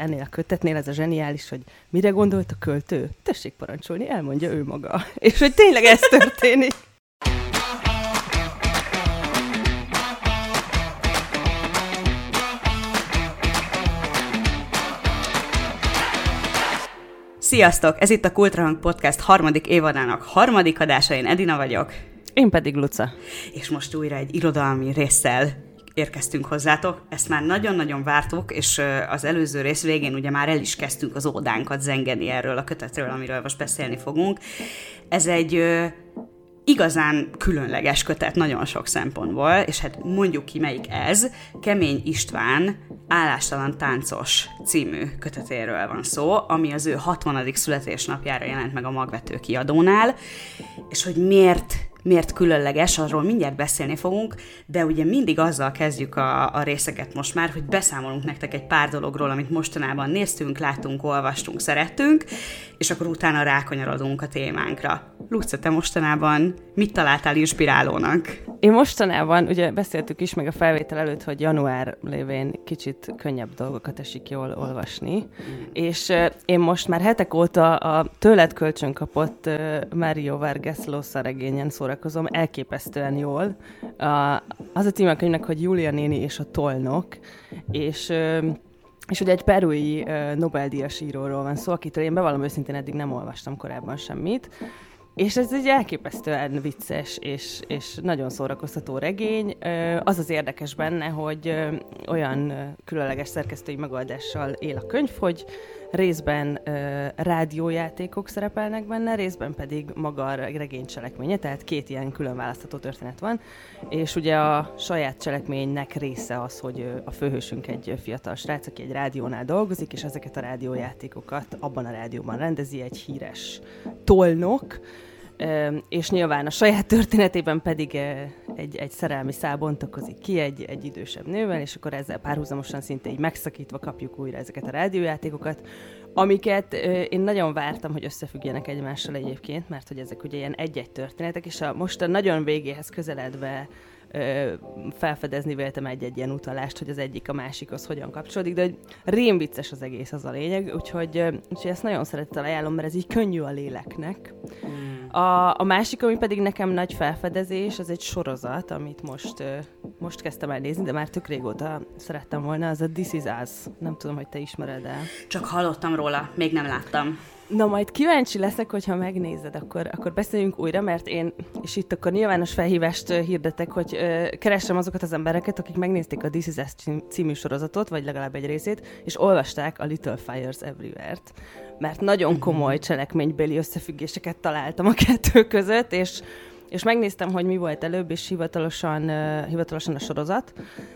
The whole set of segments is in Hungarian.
ennél a kötetnél ez a zseniális, hogy mire gondolt a költő? Tessék parancsolni, elmondja ő maga. És hogy tényleg ez történik. Sziasztok! Ez itt a Kultrahang Podcast harmadik évadának harmadik adása, én Edina vagyok. Én pedig Luca. És most újra egy irodalmi résszel érkeztünk hozzátok. Ezt már nagyon-nagyon vártuk, és az előző rész végén ugye már el is kezdtünk az ódánkat zengeni erről a kötetről, amiről most beszélni fogunk. Ez egy igazán különleges kötet nagyon sok szempontból, és hát mondjuk ki melyik ez, Kemény István Állástalan táncos című kötetéről van szó, ami az ő 60. születésnapjára jelent meg a magvető kiadónál, és hogy miért miért különleges, arról mindjárt beszélni fogunk, de ugye mindig azzal kezdjük a, a részeket most már, hogy beszámolunk nektek egy pár dologról, amit mostanában néztünk, láttunk, olvastunk, szerettünk, és akkor utána rákanyarodunk a témánkra. Luca, te mostanában mit találtál inspirálónak? Én mostanában, ugye beszéltük is meg a felvétel előtt, hogy január lévén kicsit könnyebb dolgokat esik jól olvasni, és én most már hetek óta a tőled kölcsön kapott Mario Vargas Llosa regényen szórakozom elképesztően jól. Az a címe a könyvnek, hogy Julia néni és a tolnok, és és ugye egy perui Nobel-díjas íróról van szó, akitől én bevallom őszintén eddig nem olvastam korábban semmit, és ez egy elképesztően vicces és, és nagyon szórakoztató regény. Az az érdekes benne, hogy olyan különleges szerkesztői megoldással él a könyv, hogy részben rádiójátékok szerepelnek benne, részben pedig maga a regény cselekménye, tehát két ilyen külön választható történet van, és ugye a saját cselekménynek része az, hogy a főhősünk egy fiatal srác, aki egy rádiónál dolgozik, és ezeket a rádiójátékokat abban a rádióban rendezi egy híres tolnok, és nyilván a saját történetében pedig egy, egy szerelmi szál bontakozik ki egy, egy idősebb nővel, és akkor ezzel párhuzamosan szinte így megszakítva kapjuk újra ezeket a rádiójátékokat, amiket én nagyon vártam, hogy összefüggjenek egymással egyébként, mert hogy ezek ugye ilyen egy-egy történetek, és a, most a nagyon végéhez közeledve ö, felfedezni véltem egy-egy ilyen utalást, hogy az egyik a másikhoz hogyan kapcsolódik, de hogy rém vicces az egész az a lényeg, úgyhogy, úgyhogy ezt nagyon szeretettel ajánlom, mert ez így könnyű a léleknek. Mm. A, a másik, ami pedig nekem nagy felfedezés, az egy sorozat, amit most, ö, most kezdtem el nézni, de már tök régóta szerettem volna, az a This Is Us. Nem tudom, hogy te ismered el. Csak hallottam róla, még nem láttam. Na majd kíváncsi leszek, hogyha megnézed, akkor, akkor beszéljünk újra, mert én, és itt akkor nyilvános felhívást hirdetek, hogy uh, keresem azokat az embereket, akik megnézték a This Is Us című sorozatot, vagy legalább egy részét, és olvasták a Little Fires Everywhere-t. Mert nagyon komoly cselekménybeli összefüggéseket találtam a kettő között, és és megnéztem, hogy mi volt előbb, és hivatalosan, uh, hivatalosan a sorozat,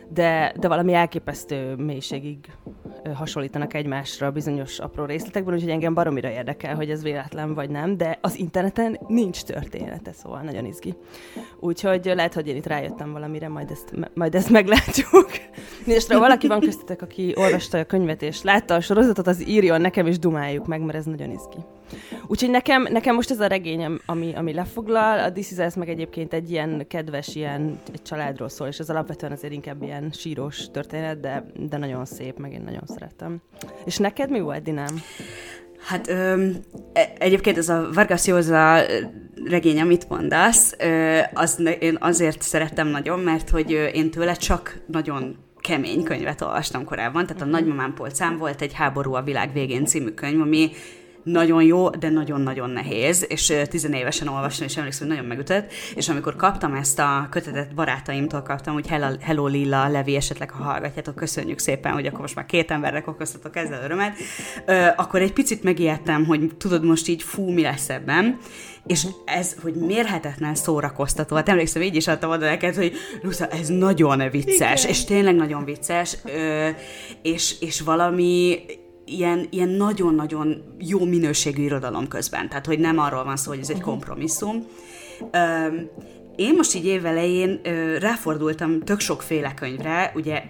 de, de valami elképesztő mélységig uh, hasonlítanak egymásra bizonyos apró részletekben, úgyhogy engem baromira érdekel, hogy ez véletlen vagy nem, de az interneten nincs története, szóval nagyon izgi. Úgyhogy lehet, hogy én itt rájöttem valamire, majd ezt, majd ezt meglátjuk. és ha valaki van köztetek, aki olvasta a könyvet és látta a sorozatot, az írjon nekem, és dumáljuk meg, mert ez nagyon izgi. Úgyhogy nekem, nekem most ez a regényem, ami, ami lefoglal, a This Is Us meg egyébként egy ilyen kedves, ilyen egy családról szól, és ez alapvetően azért inkább ilyen sírós történet, de, de nagyon szép, meg én nagyon szeretem. És neked mi volt, Dinám? Hát ö, e, egyébként ez a Vargas Llosa regény, amit mondasz, az, én azért szerettem nagyon, mert hogy én tőle csak nagyon kemény könyvet olvastam korábban, tehát a mhm. Nagymamám polcán volt egy Háború a világ végén című könyv, ami nagyon jó, de nagyon-nagyon nehéz, és tizenévesen olvasni, és emlékszem, hogy nagyon megütött, és amikor kaptam ezt a kötetet barátaimtól kaptam, hogy Hello, Hello Lilla, Levi, esetleg ha hallgatjátok, köszönjük szépen, hogy akkor most már két embernek okoztatok ezzel örömet, akkor egy picit megijedtem, hogy tudod most így fú, mi lesz ebben, és ez, hogy mérhetetlen szórakoztató. Hát emlékszem, így is adtam oda neked, hogy Lusa, ez nagyon vicces, Igen. és tényleg nagyon vicces, és, és valami ilyen, ilyen nagyon-nagyon jó minőségű irodalom közben. Tehát, hogy nem arról van szó, hogy ez egy kompromisszum. Én most így évelején ráfordultam tök sokféle könyvre, ugye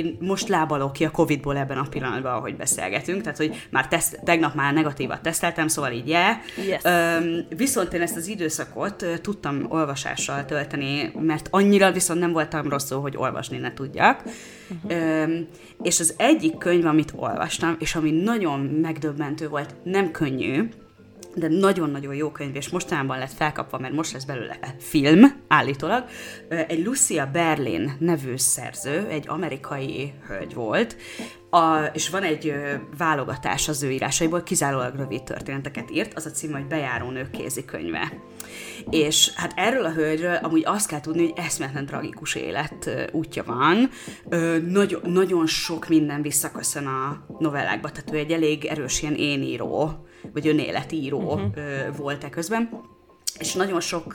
én most lábalok ki a Covid-ból ebben a pillanatban, ahogy beszélgetünk, tehát hogy már teszt, tegnap már negatívat teszteltem, szóval így yeah. Yes. Öm, viszont én ezt az időszakot tudtam olvasással tölteni, mert annyira viszont nem voltam rosszul, hogy olvasni ne tudjak. Uh-huh. Öm, és az egyik könyv, amit olvastam, és ami nagyon megdöbbentő volt, nem könnyű, de nagyon-nagyon jó könyv, és mostanában lett felkapva, mert most lesz belőle film, állítólag. Egy Lucia Berlin nevű szerző, egy amerikai hölgy volt, a, és van egy ö, válogatás az ő írásaiból, kizárólag rövid történeteket írt, az a cím, hogy Bejáró nők kézikönyve. És hát erről a hölgyről amúgy azt kell tudni, hogy eszméletlen tragikus élet útja van. Ö, nagyon, nagyon sok minden visszaköszön a novellákba, tehát ő egy elég erős ilyen éníró, vagy önéletíró uh-huh. ö, volt e közben. És nagyon sok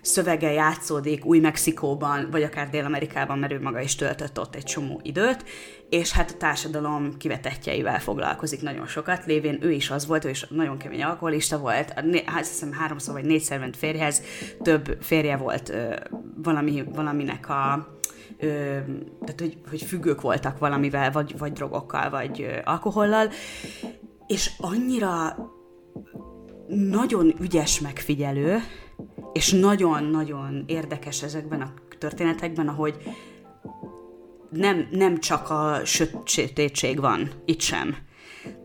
szövege játszódik Új-Mexikóban, vagy akár Dél-Amerikában, mert ő maga is töltött ott egy csomó időt, és hát a társadalom kivetetjeivel foglalkozik nagyon sokat, lévén ő is az volt, ő is nagyon kemény alkoholista volt, hát azt hiszem háromszor vagy négyszer ment férjhez, több férje volt valami, valaminek a ö, tehát hogy, hogy függők voltak valamivel, vagy, vagy drogokkal, vagy ö, alkohollal, és annyira nagyon ügyes megfigyelő, és nagyon-nagyon érdekes ezekben a történetekben, ahogy nem, nem csak a sötétség van, itt sem.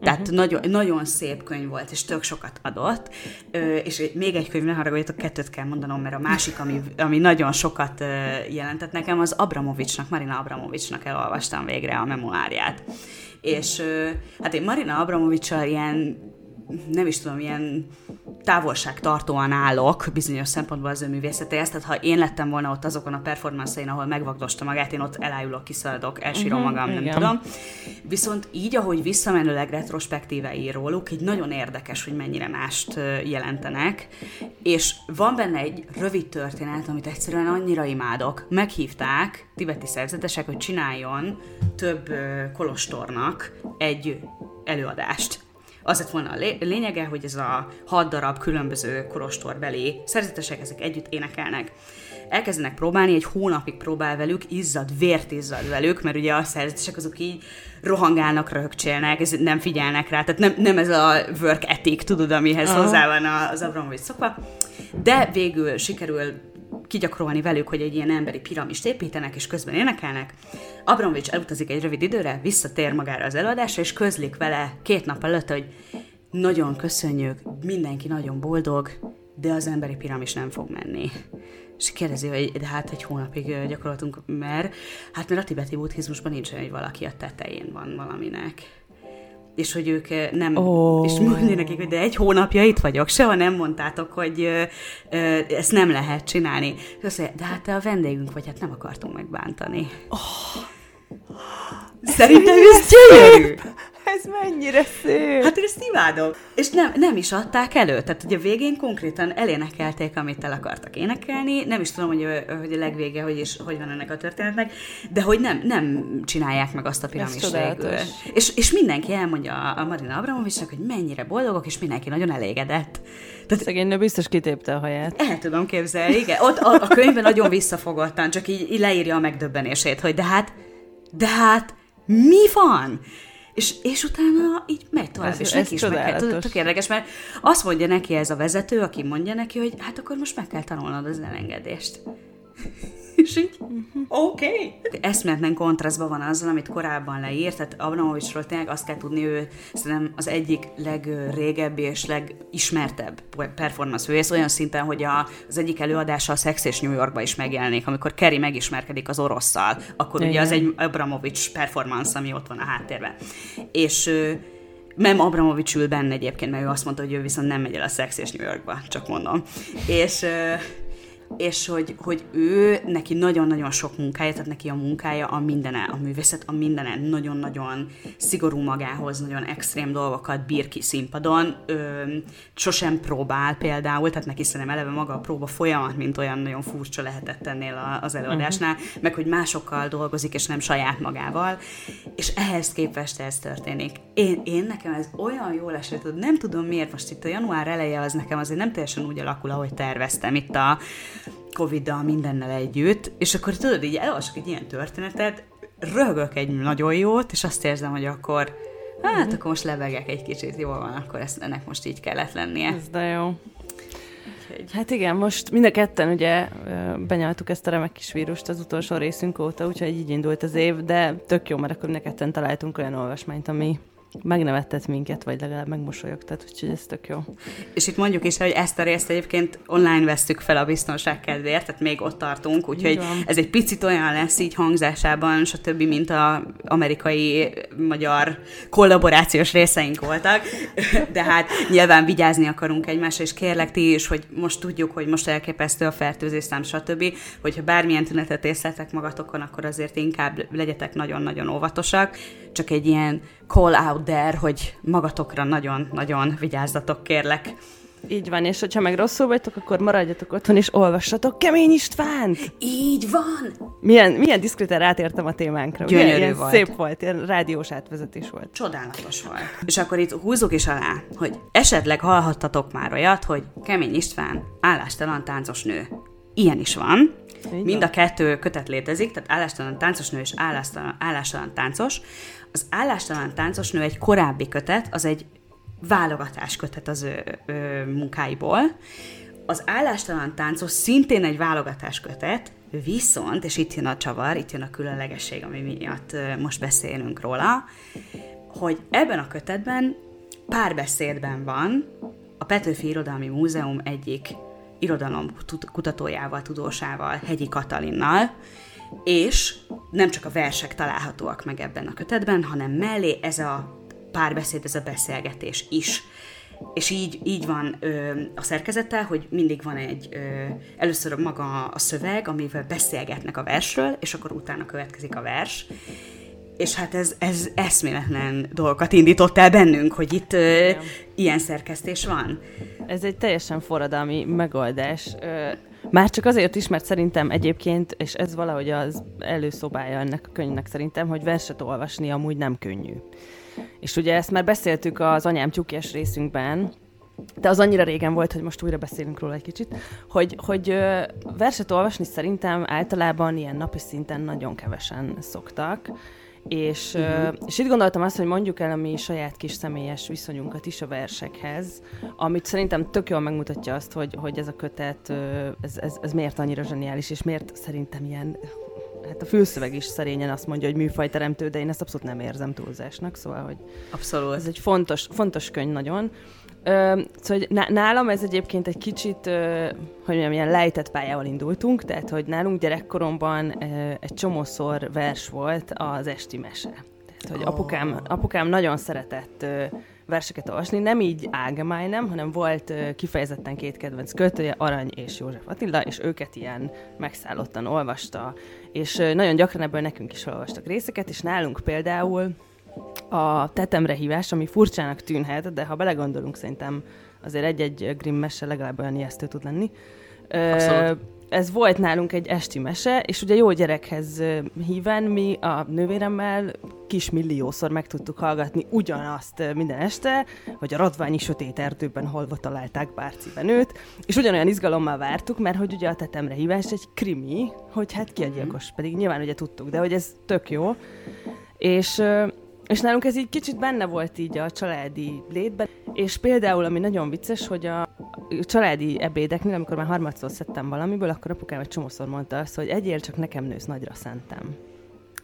Tehát uh-huh. nagyon, nagyon szép könyv volt, és tök sokat adott. Ö, és még egy könyv, ne haragudjatok, kettőt kell mondanom, mert a másik, ami, ami nagyon sokat jelentett nekem, az Abramovicsnak, Marina Abramovicsnak elolvastam végre a memoárját. És hát én Marina Abramovicsal ilyen nem is tudom, ilyen távolságtartóan állok bizonyos szempontból az ő művészetéhez, tehát ha én lettem volna ott azokon a performance ahol megvagdosta magát, én ott elájulok, kiszaladok, elsírom uh-huh, magam, nem igen. tudom. Viszont így, ahogy visszamenőleg retrospektíve ír róluk, így nagyon érdekes, hogy mennyire mást jelentenek, és van benne egy rövid történet, amit egyszerűen annyira imádok. Meghívták tibeti szerzetesek, hogy csináljon több kolostornak egy előadást az lett volna a lényege, hogy ez a hat darab különböző kolostorbeli szerzetesek, ezek együtt énekelnek. Elkezdenek próbálni, egy hónapig próbál velük, izzad, vért izzad velük, mert ugye a szerzetesek azok így rohangálnak, röhögcsélnek, ez nem figyelnek rá, tehát nem, nem ez a work ethic, tudod, amihez Aha. hozzá van az Abramovics szokva, de végül sikerül kigyakorolni velük, hogy egy ilyen emberi piramist építenek, és közben énekelnek. Abramovics elutazik egy rövid időre, visszatér magára az előadásra, és közlik vele két nap előtt, hogy nagyon köszönjük, mindenki nagyon boldog, de az emberi piramis nem fog menni. És kérdezi, hogy de hát egy hónapig gyakoroltunk, mert hát mert a tibeti buddhizmusban nincs olyan, hogy valaki a tetején van valaminek és hogy ők eh, nem, oh. és mondja nekik, hogy de egy hónapja itt vagyok, soha nem mondtátok, hogy ö, ö, ezt nem lehet csinálni. És azt mondja, de hát te a vendégünk vagy, hát nem akartunk megbántani. Oh. Szerintem ez gyönyörű. Ez mennyire szép. Hát én ezt imádom. És nem, nem is adták elő. Tehát ugye a végén konkrétan elénekelték, amit el akartak énekelni. Nem is tudom, hogy, hogy a legvége, hogy is, hogy van ennek a történetnek, de hogy nem, nem csinálják meg azt a piramis végül. És, és mindenki elmondja a Marina Abramovicsnak, hogy mennyire boldogok, és mindenki nagyon elégedett. Tehát, Szegény nő biztos kitépte a haját. El tudom képzelni, igen. Ott a, a könyvben nagyon visszafogottan, csak így, így leírja a megdöbbenését, hogy de hát, de hát, mi van? És, és utána így megy tovább, ez, és neki is meg kell. Tök érdekes, mert azt mondja neki ez a vezető, aki mondja neki, hogy hát akkor most meg kell tanulnod az elengedést. És így, oké. Okay. Eszméletlen kontrasztban van azzal, amit korábban leírt, tehát Abramovicsról tényleg azt kell tudni, ő szerintem az egyik legrégebbi és legismertebb performance művész, olyan szinten, hogy a, az egyik előadása a Sex és New Yorkba is megjelenik, amikor Kerry megismerkedik az orosszal, akkor Igen. ugye az egy Abramovics performance, ami ott van a háttérben. És Mem Abramovics ül benne egyébként, mert ő azt mondta, hogy ő viszont nem megy el a Sex és New Yorkba, csak mondom. És és hogy, hogy ő, neki nagyon-nagyon sok munkája, tehát neki a munkája a mindene, a művészet a mindene nagyon-nagyon szigorú magához, nagyon extrém dolgokat bír ki színpadon, ö, sosem próbál például, tehát neki szerintem eleve maga a próba folyamat, mint olyan nagyon furcsa lehetett ennél az előadásnál, uh-huh. meg hogy másokkal dolgozik, és nem saját magával, és ehhez képest ez történik. Én, én nekem ez olyan jól esett, nem tudom miért, most itt a január eleje az nekem azért nem teljesen úgy alakul, ahogy terveztem itt a Covid-dal mindennel együtt, és akkor tudod, így elolvasok egy ilyen történetet, röhögök egy nagyon jót, és azt érzem, hogy akkor hát akkor most lebegek egy kicsit, jól van, akkor ezt, ennek most így kellett lennie. Ez de jó. Hát igen, most mind a ketten ugye benyaltuk ezt a remek kis vírust az utolsó részünk óta, úgyhogy így indult az év, de tök jó, mert akkor mind a ketten találtunk olyan olvasmányt, ami megnevettet minket, vagy legalább megmosolyogtat, úgyhogy ez tök jó. És itt mondjuk is, hogy ezt a részt egyébként online vesztük fel a biztonság kedvéért, tehát még ott tartunk, úgyhogy ez egy picit olyan lesz így hangzásában, stb., mint a amerikai magyar kollaborációs részeink voltak, de hát nyilván vigyázni akarunk egymásra, és kérlek ti is, hogy most tudjuk, hogy most elképesztő a fertőzésszám, stb., hogyha bármilyen tünetet észletek magatokon, akkor azért inkább legyetek nagyon-nagyon óvatosak, csak egy ilyen call out there, hogy magatokra nagyon-nagyon vigyázzatok, kérlek. Így van, és hogyha meg rosszul vagytok, akkor maradjatok otthon, és olvassatok Kemény Istvánt! Így van! Milyen, milyen diszkreten rátértem a témánkra. Gyönyörű ugye? Ilyen volt. Szép volt, ilyen rádiós átvezetés volt. Csodálatos volt. És akkor itt húzzuk is alá, hogy esetleg hallhattatok már olyat, hogy Kemény István állástalan táncos nő. Ilyen is van. Mind a kettő kötet létezik, tehát állástalan táncos nő és állástalan, állástalan táncos. Az állástalan táncos nő egy korábbi kötet, az egy válogatás kötet az ő, ő munkáiból. Az állástalan táncos szintén egy válogatás kötet, viszont, és itt jön a csavar, itt jön a különlegesség, ami miatt most beszélünk róla, hogy ebben a kötetben párbeszédben van a Petőfi Irodalmi Múzeum egyik irodalom kutatójával, tudósával, Hegyi Katalinnal, és nem csak a versek találhatóak meg ebben a kötetben, hanem mellé ez a párbeszéd, ez a beszélgetés is. És így, így van ö, a szerkezete, hogy mindig van egy, ö, először maga a szöveg, amivel beszélgetnek a versről, és akkor utána következik a vers. És hát ez, ez eszméletlen dolgokat indított el bennünk, hogy itt ö, ilyen szerkesztés van. Ez egy teljesen forradalmi megoldás. Ö, Már csak azért is, mert szerintem egyébként, és ez valahogy az előszobája ennek a könyvnek szerintem, hogy verset olvasni amúgy nem könnyű. És ugye ezt már beszéltük az anyám tyúkjes részünkben, de az annyira régen volt, hogy most újra beszélünk róla egy kicsit, hogy, hogy ö, verset olvasni szerintem általában ilyen napi szinten nagyon kevesen szoktak, és, uh-huh. és itt gondoltam azt, hogy mondjuk el a mi saját kis személyes viszonyunkat is a versekhez, amit szerintem tök jól megmutatja azt, hogy, hogy ez a kötet, ez, ez, ez miért annyira zseniális, és miért szerintem ilyen Hát a fülszöveg is szerényen azt mondja, hogy műfajteremtő, de én ezt abszolút nem érzem túlzásnak, szóval, hogy Abszolút. ez egy fontos, fontos könyv nagyon. Ö, szóval nálam ez egyébként egy kicsit, ö, hogy mondjam, ilyen lejtett pályával indultunk, tehát hogy nálunk gyerekkoromban ö, egy csomószor vers volt az esti mese. Tehát, hogy Ó. apukám, apukám nagyon szeretett ö, verseket olvasni, nem így Ágemány nem, hanem volt ö, kifejezetten két kedvenc költője, Arany és József Attila, és őket ilyen megszállottan olvasta, és ö, nagyon gyakran ebből nekünk is olvastak részeket, és nálunk például a tetemre hívás, ami furcsának tűnhet, de ha belegondolunk, szerintem azért egy-egy Grimm mese legalább olyan ijesztő tud lenni. Abszolút. ez volt nálunk egy esti mese, és ugye jó gyerekhez híven mi a nővéremmel kis milliószor meg tudtuk hallgatni ugyanazt minden este, hogy a radványi sötét erdőben holva találták Bárciben őt, és ugyanolyan izgalommal vártuk, mert hogy ugye a tetemre hívás egy krimi, hogy hát ki a gyilkos, pedig nyilván ugye tudtuk, de hogy ez tök jó. És, és nálunk ez így kicsit benne volt így a családi létben, és például, ami nagyon vicces, hogy a családi ebédeknél, amikor már harmadszor szedtem valamiből, akkor apukám egy csomószor mondta azt, hogy egyél, csak nekem nősz, nagyra szentem.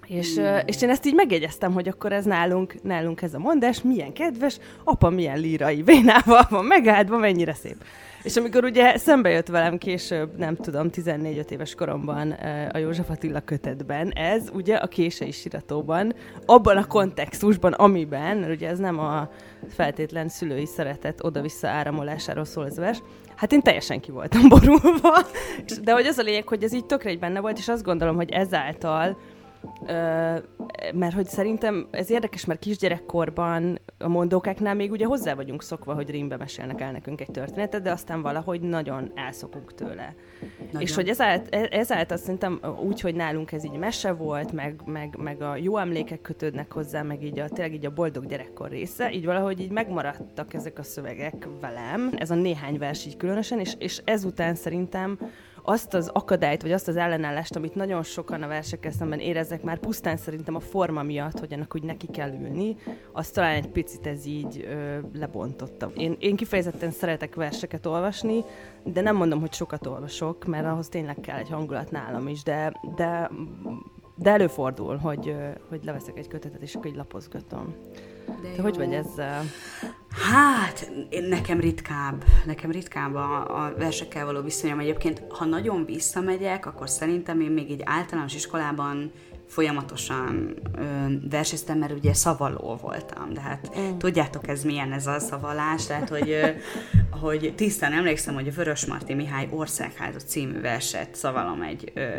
És, ö, és én ezt így megjegyeztem, hogy akkor ez nálunk, nálunk ez a mondás, milyen kedves, apa milyen lírai vénával van megáldva, mennyire szép. És amikor ugye szembe jött velem később, nem tudom, 14-5 éves koromban ö, a József Attila kötetben, ez ugye a kései siratóban, abban a kontextusban, amiben, mert ugye ez nem a feltétlen szülői szeretet oda-vissza áramolásáról szól ez vers, hát én teljesen ki voltam borulva, de hogy az a lényeg, hogy ez így tökre egy benne volt, és azt gondolom, hogy ezáltal Ö, mert hogy szerintem ez érdekes, mert kisgyerekkorban a mondókáknál még ugye hozzá vagyunk szokva, hogy rímbe mesélnek el nekünk egy történetet, de aztán valahogy nagyon elszokunk tőle. Nagyon. És hogy ezáltal, ezáltal szerintem úgy, hogy nálunk ez így mese volt, meg, meg, meg a jó emlékek kötődnek hozzá, meg így a, tényleg így a boldog gyerekkor része, így valahogy így megmaradtak ezek a szövegek velem, ez a néhány vers így különösen, és, és ezután szerintem azt az akadályt, vagy azt az ellenállást, amit nagyon sokan a versekkel szemben éreznek már pusztán szerintem a forma miatt, hogy ennek úgy neki kell ülni, azt talán egy picit ez így ö, lebontotta. Én, én kifejezetten szeretek verseket olvasni, de nem mondom, hogy sokat olvasok, mert ahhoz tényleg kell egy hangulat nálam is, de, de de előfordul, hogy, hogy leveszek egy kötetet, és akkor így lapozgatom. De Te jó. hogy vagy ezzel? Hát, én, nekem ritkább, nekem ritkább a, a versekkel való viszonyom. Egyébként, ha nagyon visszamegyek, akkor szerintem én még egy általános iskolában folyamatosan ö, verseztem, mert ugye szavaló voltam, de hát mm. tudjátok ez milyen ez a szavalás, tehát hogy, ö, hogy tisztán emlékszem, hogy a Vörös Marti Mihály Országházat című verset szavalom egy ö,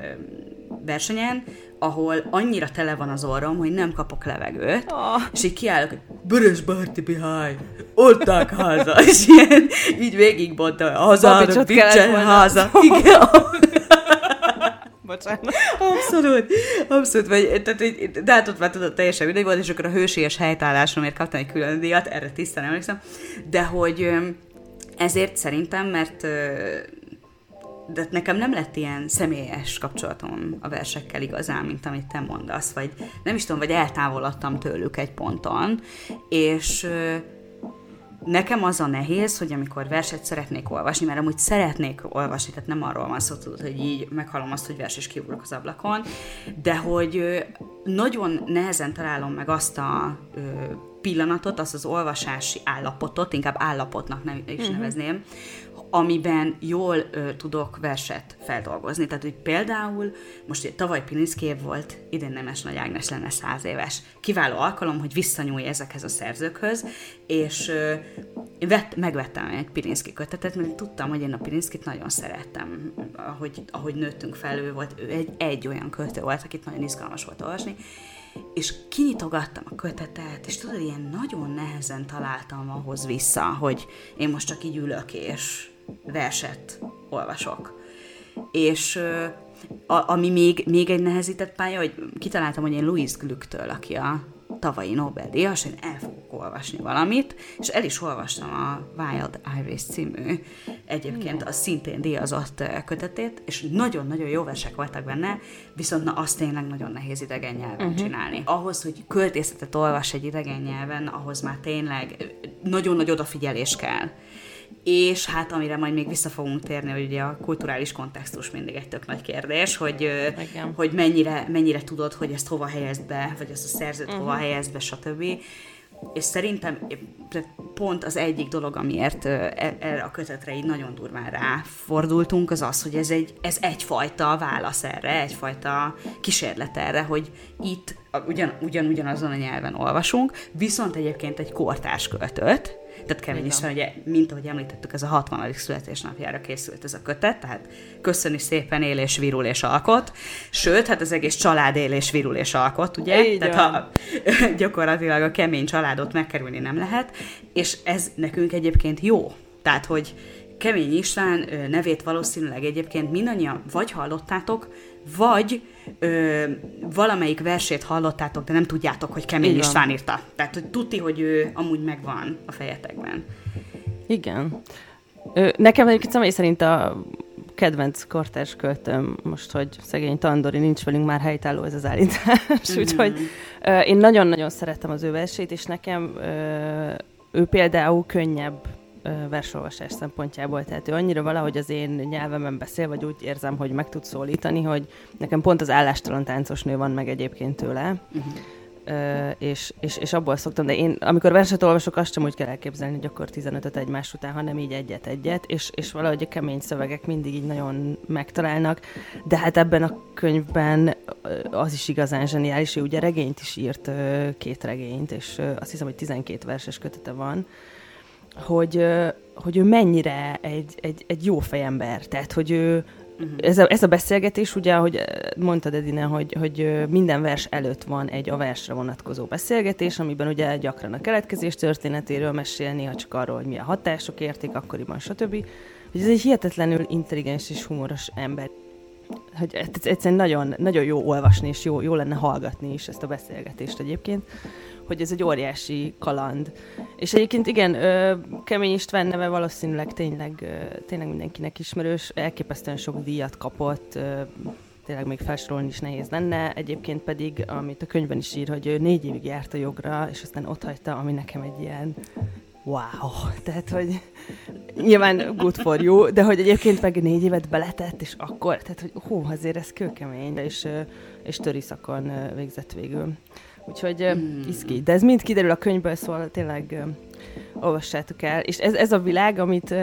versenyen, ahol annyira tele van az orrom, hogy nem kapok levegőt, oh. és így kiállok, hogy Vörös Marti Mihály, olták háza, és ilyen, így végigbontva, hazára, bicsen háza. Igen. Bocsánat. Abszolút, abszolút, vagy, tehát, de hát ott már tudod, teljesen mindegy volt, és akkor a hősies helytállásomért kaptam egy külön díjat, erre tisztán emlékszem, de hogy ezért szerintem, mert de nekem nem lett ilyen személyes kapcsolatom a versekkel igazán, mint amit te mondasz, vagy nem is tudom, vagy eltávolodtam tőlük egy ponton, és nekem az a nehéz, hogy amikor verset szeretnék olvasni, mert amúgy szeretnék olvasni, tehát nem arról van szó, tudod, hogy így meghallom azt, hogy vers és kiugrok az ablakon, de hogy nagyon nehezen találom meg azt a pillanatot, azt az olvasási állapotot, inkább állapotnak nem is uh-huh. nevezném, amiben jól ö, tudok verset feldolgozni. Tehát, hogy például, most tavaly Pilinszki év volt, idén Nemes Nagy Ágnes lenne száz éves. Kiváló alkalom, hogy visszanyúlj ezekhez a szerzőkhöz, és ö, vett, megvettem egy Pilinszki kötetet, mert tudtam, hogy én a Pilinszkit nagyon szerettem, ahogy, ahogy nőttünk fel, ő volt, ő egy, egy olyan költő volt, akit nagyon izgalmas volt olvasni, és kinyitogattam a kötetet, és tudod, ilyen nagyon nehezen találtam ahhoz vissza, hogy én most csak így ülök, és verset olvasok. És a, ami még, még egy nehezített pálya, hogy kitaláltam, hogy én Louis Glücktől, aki a tavalyi Nobel-díjas, én el fogok olvasni valamit, és el is olvastam a Wild Iris című, egyébként a szintén díjazott kötetét, és nagyon-nagyon jó versek voltak benne, viszont na azt tényleg nagyon nehéz idegen nyelven uh-huh. csinálni. Ahhoz, hogy költészetet olvas egy idegen nyelven, ahhoz már tényleg nagyon nagy odafigyelés kell és hát amire majd még vissza fogunk térni, hogy ugye a kulturális kontextus mindig egy tök nagy kérdés, hogy, hogy mennyire, mennyire tudod, hogy ezt hova helyezd be, vagy ezt a szerzőt uh-huh. hova helyezd be, stb. És szerintem pont az egyik dolog, amiért e, erre a kötetre így nagyon durván ráfordultunk, az az, hogy ez, egy, ez egyfajta válasz erre, egyfajta kísérlet erre, hogy itt ugyan, ugyan, ugyanazon a nyelven olvasunk, viszont egyébként egy kortárs költőt, tehát Kevin is, ugye, mint ahogy említettük, ez a 60. születésnapjára készült ez a kötet, tehát köszöni szépen él és virul és alkot, sőt, hát az egész család él és virul és alkot, ugye? Így tehát ha gyakorlatilag a kemény családot megkerülni nem lehet, és ez nekünk egyébként jó. Tehát, hogy Kemény István nevét valószínűleg egyébként mindannyian vagy hallottátok, vagy ö, valamelyik versét hallottátok, de nem tudjátok, hogy Kemény István írta. Tehát, hogy tudti, hogy ő amúgy megvan a fejetekben. Igen. Ö, nekem egyébként személy szerint a kedvenc kortárs költőm, most, hogy szegény Tandori nincs velünk már helytálló ez az állítás, mm-hmm. úgyhogy ö, én nagyon-nagyon szeretem az ő versét, és nekem ö, ő például könnyebb versolvasás szempontjából. Tehát ő annyira valahogy az én nyelvemen beszél, vagy úgy érzem, hogy meg tud szólítani, hogy nekem pont az állástalan táncos nő van meg egyébként tőle. Uh-huh. Uh, és, és, és abból szoktam, de én amikor verset olvasok, azt sem úgy kell elképzelni, hogy akkor 15-öt egymás után, hanem így egyet-egyet, és, és valahogy a kemény szövegek mindig így nagyon megtalálnak, de hát ebben a könyvben az is igazán zseniális, ő ugye regényt is írt, két regényt, és azt hiszem, hogy 12 verses kötete van, hogy, hogy ő mennyire egy, egy, egy jó fejember. Tehát, hogy ő, Uh-huh. Ez, a, ez a beszélgetés, ugye, ahogy mondtad Edine, hogy, hogy minden vers előtt van egy a versre vonatkozó beszélgetés, amiben ugye gyakran a keletkezés történetéről mesél, néha csak arról, hogy mi a hatások érték akkoriban, stb. Hogy ez egy hihetetlenül intelligens és humoros ember. Hogy egyszerűen nagyon, nagyon jó olvasni, és jó, jó lenne hallgatni is ezt a beszélgetést egyébként. Hogy ez egy óriási kaland. És egyébként igen, ö, Kemény István neve valószínűleg tényleg, ö, tényleg mindenkinek ismerős, elképesztően sok díjat kapott, ö, tényleg még felsorolni is nehéz lenne. Egyébként pedig, amit a könyvben is ír, hogy ő négy évig járt a jogra, és aztán ott hagyta, ami nekem egy ilyen wow, tehát, hogy nyilván good for you, de hogy egyébként meg négy évet beletett, és akkor, tehát, hogy hú, azért ez kőkemény, és, és töri szakon végzett végül. Úgyhogy mm. iszki. De ez mind kiderül a könyvből, szóval tényleg olvassátok el. És ez, ez a világ, amit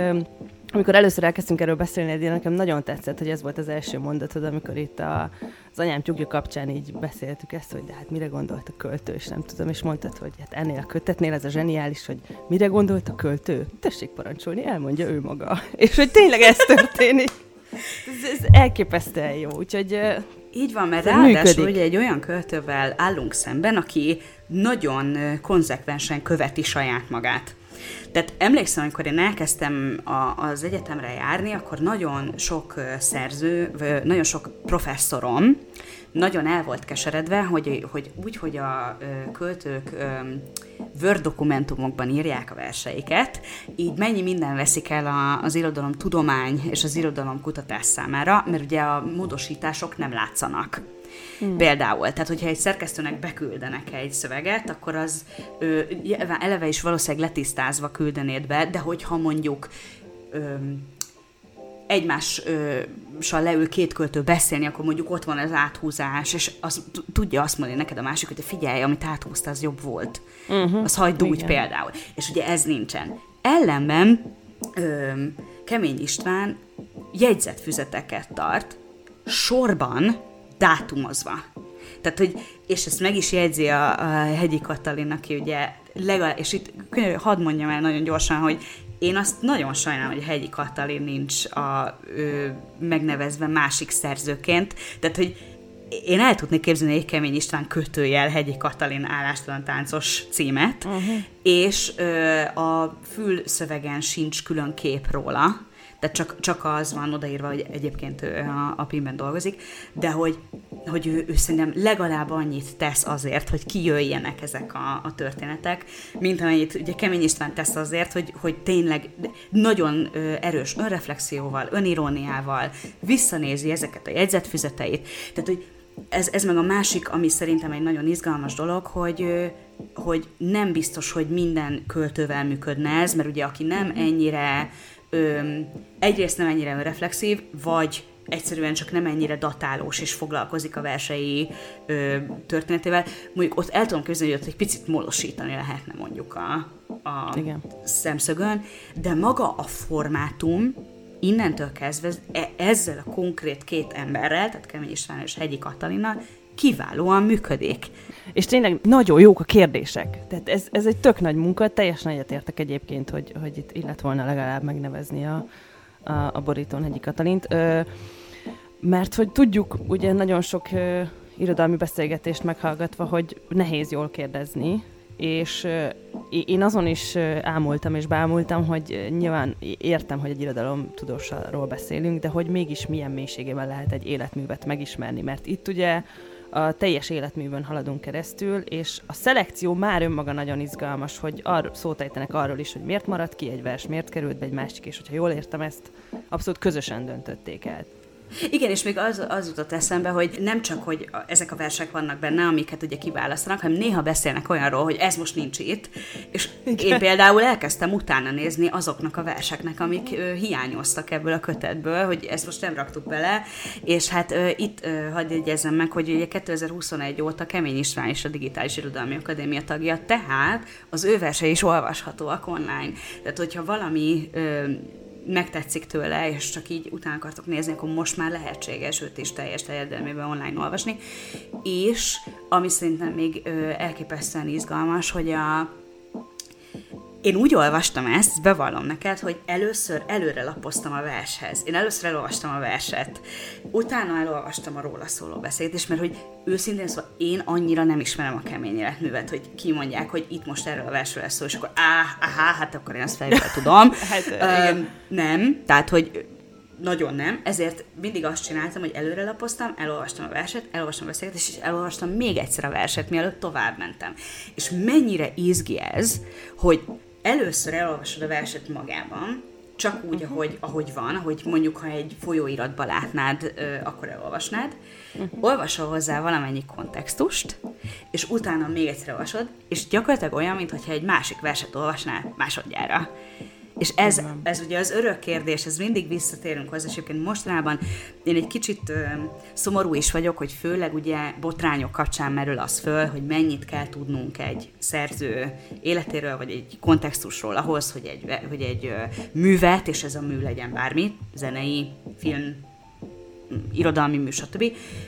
amikor először elkezdtünk erről beszélni, Edina, nekem nagyon tetszett, hogy ez volt az első mondatod, amikor itt a, az anyám tyúkja kapcsán így beszéltük ezt, hogy de hát mire gondolt a költő, és nem tudom, és mondtad, hogy hát ennél a kötetnél ez a zseniális, hogy mire gondolt a költő? Tessék parancsolni, elmondja ő maga. És hogy tényleg ez történik. Ez, ez elképesztően jó, úgyhogy így van, mert ráadásul ugye egy olyan költővel állunk szemben, aki nagyon konzekvensen követi saját magát. Tehát emlékszem, amikor én elkezdtem a, az egyetemre járni, akkor nagyon sok szerző, nagyon sok professzorom nagyon el volt keseredve, hogy, hogy úgy, hogy a költők Word dokumentumokban írják a verseiket, így mennyi minden veszik el a, az irodalom tudomány és az irodalom kutatás számára, mert ugye a módosítások nem látszanak. Hmm. Például, tehát hogyha egy szerkesztőnek beküldenek egy szöveget, akkor az ö, eleve is valószínűleg letisztázva küldenéd be, de hogyha mondjuk ö, egymással leül két költő beszélni, akkor mondjuk ott van az áthúzás, és az, tudja azt mondani neked a másik, hogy te figyelj, amit áthúzta, az jobb volt. Uh-huh. Az hagyd úgy például. És ugye ez nincsen. Ellenben ö, Kemény István jegyzetfüzeteket tart, sorban dátumozva. Tehát, hogy, és ezt meg is jegyzi a, a Hegyi Katalin, aki ugye legalább, és itt hadd mondjam el nagyon gyorsan, hogy én azt nagyon sajnálom, hogy Hegyi Katalin nincs a, ö, megnevezve másik szerzőként, tehát, hogy én el tudnék képzelni egy Kemény István kötőjel Hegyi Katalin állástalan táncos címet, uh-huh. és ö, a fülszövegen sincs külön kép róla, tehát csak, csak az van odaírva, hogy egyébként a, a PIN-ben dolgozik, de hogy, hogy ő, ő szerintem legalább annyit tesz azért, hogy kijöjjenek ezek a, a történetek, mint amennyit ugye Kemény István tesz azért, hogy, hogy tényleg nagyon erős önreflexióval, öniróniával visszanézi ezeket a jegyzetfüzeteit. Tehát, hogy ez, ez meg a másik, ami szerintem egy nagyon izgalmas dolog, hogy, hogy nem biztos, hogy minden költővel működne ez, mert ugye aki nem ennyire ö, egyrészt nem ennyire reflexív, vagy egyszerűen csak nem ennyire datálós és foglalkozik a versei ö, történetével. Mondjuk ott el tudom képzelni, hogy ott egy picit molosítani lehetne mondjuk a, a Igen. szemszögön, de maga a formátum innentől kezdve e, ezzel a konkrét két emberrel, tehát Kemény István és Hegyi Katalinnal kiválóan működik. És tényleg nagyon jók a kérdések. Tehát ez, ez egy tök nagy munka, teljesen egyetértek egyébként, hogy, hogy itt illet volna legalább megnevezni a, a, a borítón Hegyi Katalint. Ö, mert hogy tudjuk, ugye nagyon sok ö, irodalmi beszélgetést meghallgatva, hogy nehéz jól kérdezni, és én azon is ámultam és bámultam, hogy nyilván értem, hogy egy irodalom tudósról beszélünk, de hogy mégis milyen mélységében lehet egy életművet megismerni, mert itt ugye a teljes életművön haladunk keresztül, és a szelekció már önmaga nagyon izgalmas, hogy ar- szót ejtenek arról is, hogy miért maradt ki egy vers, miért került be egy másik, és hogyha jól értem ezt, abszolút közösen döntötték el. Igen, és még az, az jutott eszembe, hogy nem csak, hogy ezek a versek vannak benne, amiket ugye kiválasztanak, hanem néha beszélnek olyanról, hogy ez most nincs itt, és én például elkezdtem utána nézni azoknak a verseknek, amik ö, hiányoztak ebből a kötetből, hogy ezt most nem raktuk bele, és hát ö, itt ö, hadd jegyezzem meg, hogy ugye 2021 óta Kemény István is a Digitális Irodalmi Akadémia tagja, tehát az ő versei is olvashatóak online. Tehát, hogyha valami ö, megtetszik tőle, és csak így utána akartok nézni, akkor most már lehetséges őt is teljes terjedelmében online olvasni. És ami szerintem még ö, elképesztően izgalmas, hogy a én úgy olvastam ezt, bevallom neked, hogy először előre lapoztam a vershez. Én először elolvastam a verset, utána elolvastam a róla szóló beszédet, és mert hogy őszintén szóval én annyira nem ismerem a kemény életművet, hogy kimondják, hogy itt most erről a versről lesz szó, és akkor áh, áhá, hát akkor én azt fejből tudom. hát, um, nem, tehát hogy nagyon nem, ezért mindig azt csináltam, hogy előre lapoztam, elolvastam a verset, elolvastam a beszélgetést, és elolvastam még egyszer a verset, mielőtt tovább mentem. És mennyire izgi ez, hogy először elolvasod a verset magában, csak úgy, uh-huh. ahogy, ahogy van, ahogy mondjuk, ha egy folyóiratba látnád, akkor elolvasnád, uh-huh. olvasol hozzá valamennyi kontextust, és utána még egyszer olvasod, és gyakorlatilag olyan, mintha egy másik verset olvasnál másodjára. És ez, ez ugye az örök kérdés, ez mindig visszatérünk hozzá, és egyébként mostanában én egy kicsit ö, szomorú is vagyok, hogy főleg ugye botrányok kapcsán merül az föl, hogy mennyit kell tudnunk egy szerző életéről, vagy egy kontextusról ahhoz, hogy egy, hogy egy ö, művet, és ez a mű legyen bármi, zenei, film, irodalmi mű, stb.,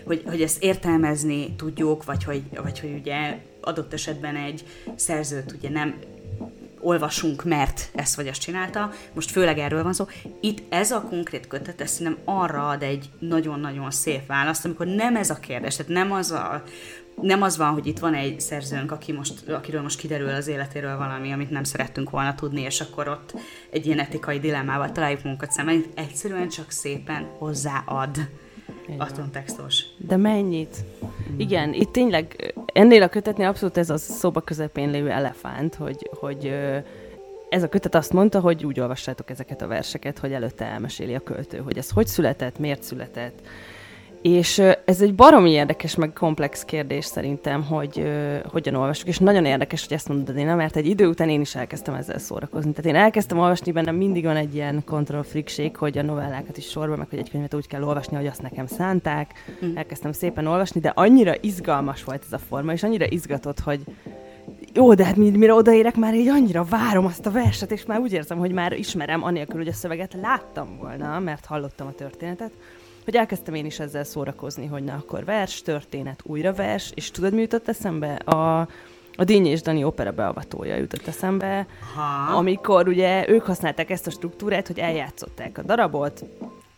hogy, hogy ezt értelmezni tudjuk, vagy hogy, vagy hogy ugye adott esetben egy szerzőt ugye nem olvasunk, mert ezt vagy azt csinálta, most főleg erről van szó. Itt ez a konkrét kötet, ez szerintem arra ad egy nagyon-nagyon szép választ, amikor nem ez a kérdés, tehát nem az a, nem az van, hogy itt van egy szerzőnk, aki most, akiről most kiderül az életéről valami, amit nem szerettünk volna tudni, és akkor ott egy ilyen etikai dilemmával találjuk munkat szemben. Egyszerűen csak szépen hozzáad a kontextus. De mennyit? Igen, itt tényleg ennél a kötetnél abszolút ez a szoba közepén lévő elefánt, hogy, hogy ez a kötet azt mondta, hogy úgy olvassátok ezeket a verseket, hogy előtte elmeséli a költő, hogy ez hogy született, miért született, és ez egy baromi érdekes, meg komplex kérdés szerintem, hogy uh, hogyan olvasok, és nagyon érdekes, hogy ezt mondod, Dina, mert egy idő után én is elkezdtem ezzel szórakozni. Tehát én elkezdtem olvasni, bennem mindig van egy ilyen kontroll hogy a novellákat is sorba, meg hogy egy könyvet úgy kell olvasni, hogy azt nekem szánták. Mm. Elkezdtem szépen olvasni, de annyira izgalmas volt ez a forma, és annyira izgatott, hogy jó, de hát mire odaérek, már így annyira várom azt a verset, és már úgy érzem, hogy már ismerem, anélkül, hogy a szöveget láttam volna, mert hallottam a történetet hogy elkezdtem én is ezzel szórakozni, hogy na akkor vers, történet, újra vers, és tudod, mi jutott eszembe? A, a Díny és Dani opera beavatója jutott eszembe, ha. amikor ugye ők használták ezt a struktúrát, hogy eljátszották a darabot,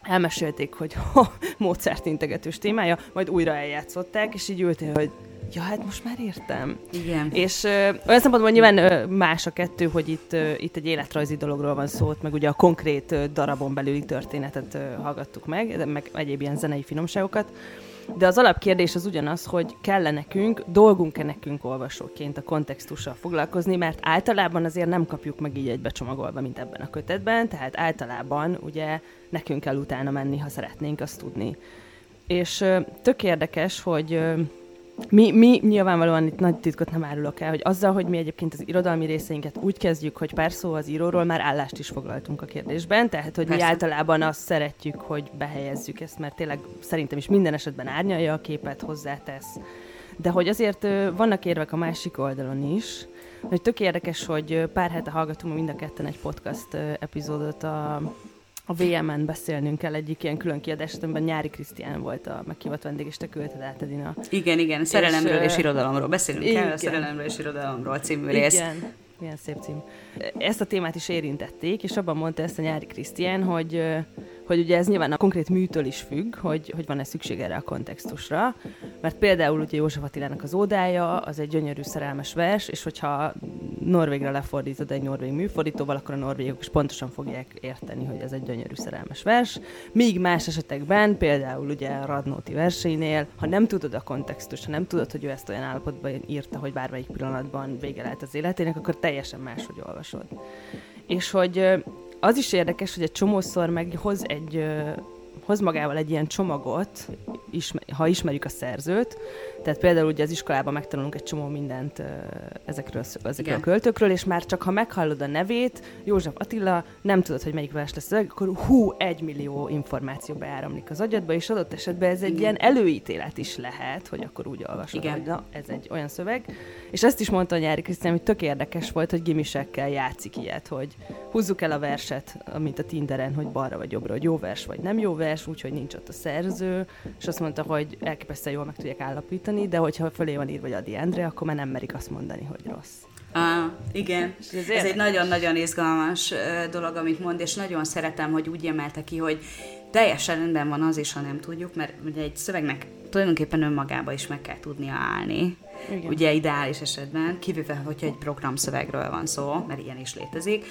elmesélték, hogy Mozart integetős témája, majd újra eljátszották, és így ültél, hogy ja, hát most már értem. Igen. És ö, olyan szempontból nyilván ö, más a kettő, hogy itt, ö, itt egy életrajzi dologról van szó, meg ugye a konkrét ö, darabon belüli történetet ö, hallgattuk meg, meg egyéb ilyen zenei finomságokat. De az alapkérdés az ugyanaz, hogy kell-e nekünk, dolgunk-e nekünk olvasóként a kontextussal foglalkozni, mert általában azért nem kapjuk meg így egybecsomagolva, mint ebben a kötetben, tehát általában ugye nekünk kell utána menni, ha szeretnénk azt tudni. És ö, tök érdekes, hogy ö, mi, mi nyilvánvalóan itt nagy titkot nem árulok el, hogy azzal, hogy mi egyébként az irodalmi részeinket úgy kezdjük, hogy pár szó az íróról, már állást is foglaltunk a kérdésben, tehát hogy Persze. mi általában azt szeretjük, hogy behelyezzük ezt, mert tényleg szerintem is minden esetben árnyalja a képet, hozzátesz. De hogy azért vannak érvek a másik oldalon is, hogy tök érdekes, hogy pár hete hallgatunk mind a ketten egy podcast epizódot a a VM-en beszélnünk kell egyik ilyen külön kiadás, amiben Nyári Krisztián volt a meghívott vendég, és te küldted át, Edina. Igen, igen, szerelemről és, és irodalomról beszélünk igen. kell, a szerelemről és irodalomról című rész. Igen, milyen szép cím. Ezt a témát is érintették, és abban mondta ezt a Nyári Krisztián, hogy hogy ugye ez nyilván a konkrét műtől is függ, hogy, hogy van-e szükség erre a kontextusra, mert például ugye József Attilának az ódája, az egy gyönyörű szerelmes vers, és hogyha norvégre lefordítod egy norvég műfordítóval, akkor a norvégok is pontosan fogják érteni, hogy ez egy gyönyörű szerelmes vers. Míg más esetekben, például ugye a Radnóti verseinél, ha nem tudod a kontextust, ha nem tudod, hogy ő ezt olyan állapotban írta, hogy bármelyik pillanatban vége lehet az életének, akkor teljesen máshogy olvasod. És hogy az is érdekes, hogy egy csomószor meg hoz egy hoz magával egy ilyen csomagot, ismer, ha ismerjük a szerzőt, tehát például ugye az iskolában megtanulunk egy csomó mindent ezekről, ezekről a költőkről, és már csak ha meghallod a nevét, József Attila, nem tudod, hogy melyik vers lesz, akkor hú, egy millió információ beáramlik az agyadba, és adott esetben ez egy Igen. ilyen előítélet is lehet, hogy akkor úgy olvasod, Igen. hogy na, ez egy olyan szöveg. És ezt is mondta a nyári Krisztián, hogy tök érdekes volt, hogy gimisekkel játszik ilyet, hogy húzzuk el a verset, mint a Tinderen, hogy balra vagy jobbra, hogy jó vers vagy nem jó vers, úgyhogy nincs ott a szerző, és azt mondta, hogy elképesztően jól meg tudják állapítani, de hogyha fölé van írva, hogy Adi Endre, akkor már nem merik azt mondani, hogy rossz. Ah, igen, ez, ez egy nagyon-nagyon izgalmas dolog, amit mond, és nagyon szeretem, hogy úgy emelte ki, hogy teljesen rendben van az is, ha nem tudjuk, mert ugye egy szövegnek tulajdonképpen önmagába is meg kell tudnia állni. Igen. ugye ideális esetben, kivéve, hogyha egy programszövegről van szó, mert ilyen is létezik,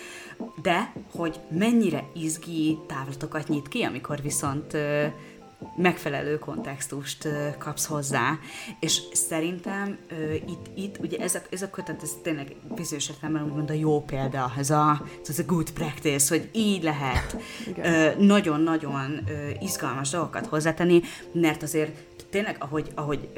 de hogy mennyire izgi távlatokat nyit ki, amikor viszont megfelelő kontextust kapsz hozzá. És szerintem itt, itt ugye ez a, ez a kötet, ez tényleg bizonyos értelemben úgymond a jó példa, ez a, ez a good practice, hogy így lehet nagyon-nagyon izgalmas dolgokat hozzátenni, mert azért tényleg, ahogy, ahogy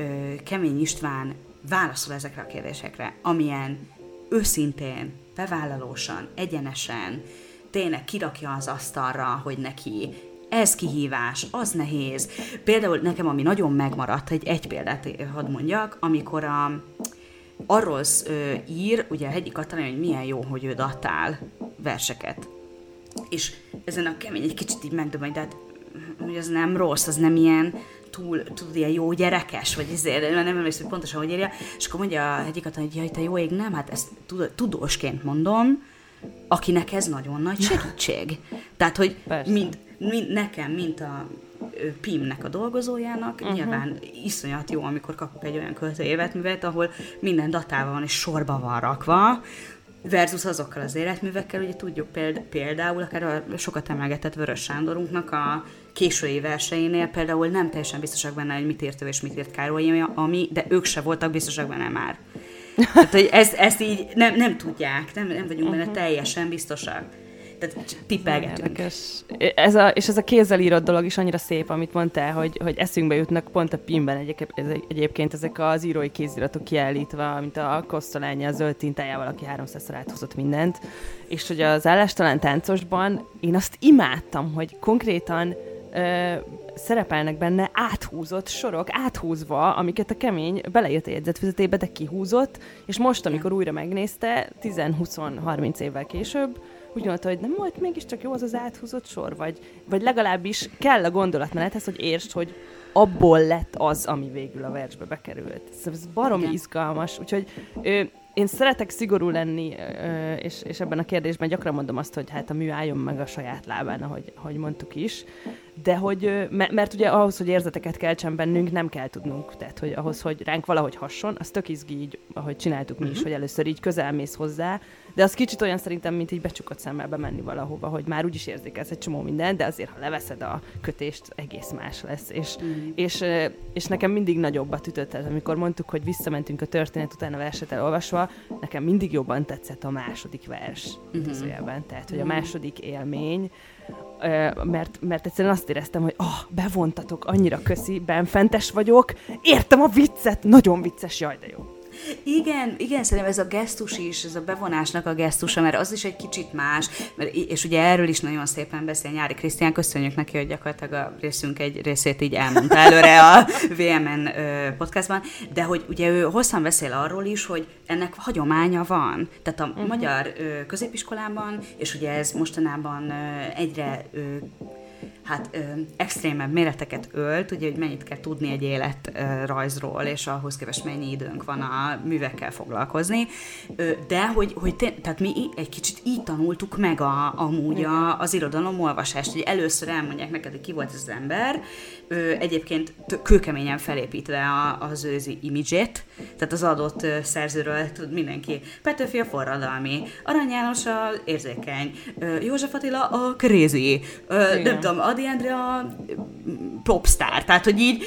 Kemény István válaszol ezekre a kérdésekre, amilyen őszintén, bevállalósan, egyenesen, tényleg kirakja az asztalra, hogy neki ez kihívás, az nehéz. Például nekem, ami nagyon megmaradt, egy, egy példát hadd mondjak, amikor a, arról ö, ír, ugye a Hegyi Katalin, hogy milyen jó, hogy ő datál verseket. És ezen a kemény egy kicsit így megdöbben, de hát, hogy az nem rossz, az nem ilyen túl, tudod, ilyen jó gyerekes, vagy ezért, nem emlékszem, hogy pontosan hogy írja, és akkor mondja a Hegyi Katalin, hogy jaj, te jó ég, nem, hát ezt tudósként mondom, akinek ez nagyon nagy segítség. Tehát, hogy mind, mind, nekem, mint a PIM-nek a dolgozójának, uh-huh. nyilván iszonyat jó, amikor kapok egy olyan költőévetművet, ahol minden datával van és sorba van rakva, versus azokkal az életművekkel, ugye tudjuk például, akár a sokat emlegetett Vörös Sándorunknak a késői verseinél például nem teljesen biztosak benne, hogy mit írt ő és mit írt Károly, ami, de ők se voltak biztosak benne már. Tehát, hogy ezt, ezt így nem, nem tudják, nem, nem vagyunk benne uh-huh. teljesen biztosak. Tehát tippelgetünk. Ez a, és ez a kézzel írott dolog is annyira szép, amit mondtál, hogy, hogy eszünkbe jutnak pont a PIM-ben egyéb, egyébként ezek az írói kéziratok kiállítva, mint a Kosztolánya a zöld tintájával, aki 300-szor áthozott mindent. És hogy az állástalan táncosban én azt imádtam, hogy konkrétan ö, szerepelnek benne áthúzott sorok, áthúzva, amiket a kemény beleírt a jegyzetfüzetébe, de kihúzott, és most, amikor újra megnézte, 10-20-30 évvel később, úgy gondolta, hogy nem volt mégiscsak jó az az áthúzott sor, vagy, vagy legalábbis kell a gondolatmenethez, hogy értsd, hogy abból lett az, ami végül a versbe bekerült. Szóval ez baromi Igen. izgalmas, úgyhogy ő, én szeretek szigorú lenni, és, és ebben a kérdésben gyakran mondom azt, hogy hát a mű álljon meg a saját lábán, ahogy, ahogy mondtuk is, de hogy, mert ugye ahhoz, hogy érzeteket keltsen bennünk, nem kell tudnunk, tehát hogy ahhoz, hogy ránk valahogy hasson, az tök izgi így, ahogy csináltuk mi is, uh-huh. hogy először így közelmész hozzá, de az kicsit olyan szerintem, mint így becsukott szemmel bemenni valahova, hogy már úgyis érzékelsz egy csomó minden, de azért, ha leveszed a kötést, egész más lesz. És, mm. és, és nekem mindig nagyobbat ütött ez, amikor mondtuk, hogy visszamentünk a történet után a verset elolvasva, nekem mindig jobban tetszett a második vers, mm-hmm. tehát, hogy a második élmény, mert, mert egyszerűen azt éreztem, hogy ah, bevontatok, annyira köszi, benfentes vagyok, értem a viccet, nagyon vicces, jaj, de jó. Igen, igen, szerintem ez a gesztus is, ez a bevonásnak a gesztusa, mert az is egy kicsit más, mert, és ugye erről is nagyon szépen beszél Nyári Krisztián, köszönjük neki, hogy gyakorlatilag a részünk egy részét így elmondta előre a VMN podcastban, de hogy ugye ő hosszan beszél arról is, hogy ennek hagyománya van. Tehát a uh-huh. magyar középiskolában, és ugye ez mostanában egyre hát ö, extrémebb méreteket ölt, ugye, hogy mennyit kell tudni egy életrajzról, és ahhoz képest mennyi időnk van a művekkel foglalkozni, ö, de hogy, hogy té- tehát mi egy kicsit így tanultuk meg a, amúgy a, az irodalom olvasást, hogy először elmondják neked, hogy ki volt ez az ember, ö, egyébként kőkeményen felépítve a, az őzi imidzsét, tehát az adott ö, szerzőről tud mindenki. Petőfi a forradalmi, Arany János a érzékeny, ö, József Attila a crazy, ö, nem tudom, Adi Andrea popstar, tehát hogy így,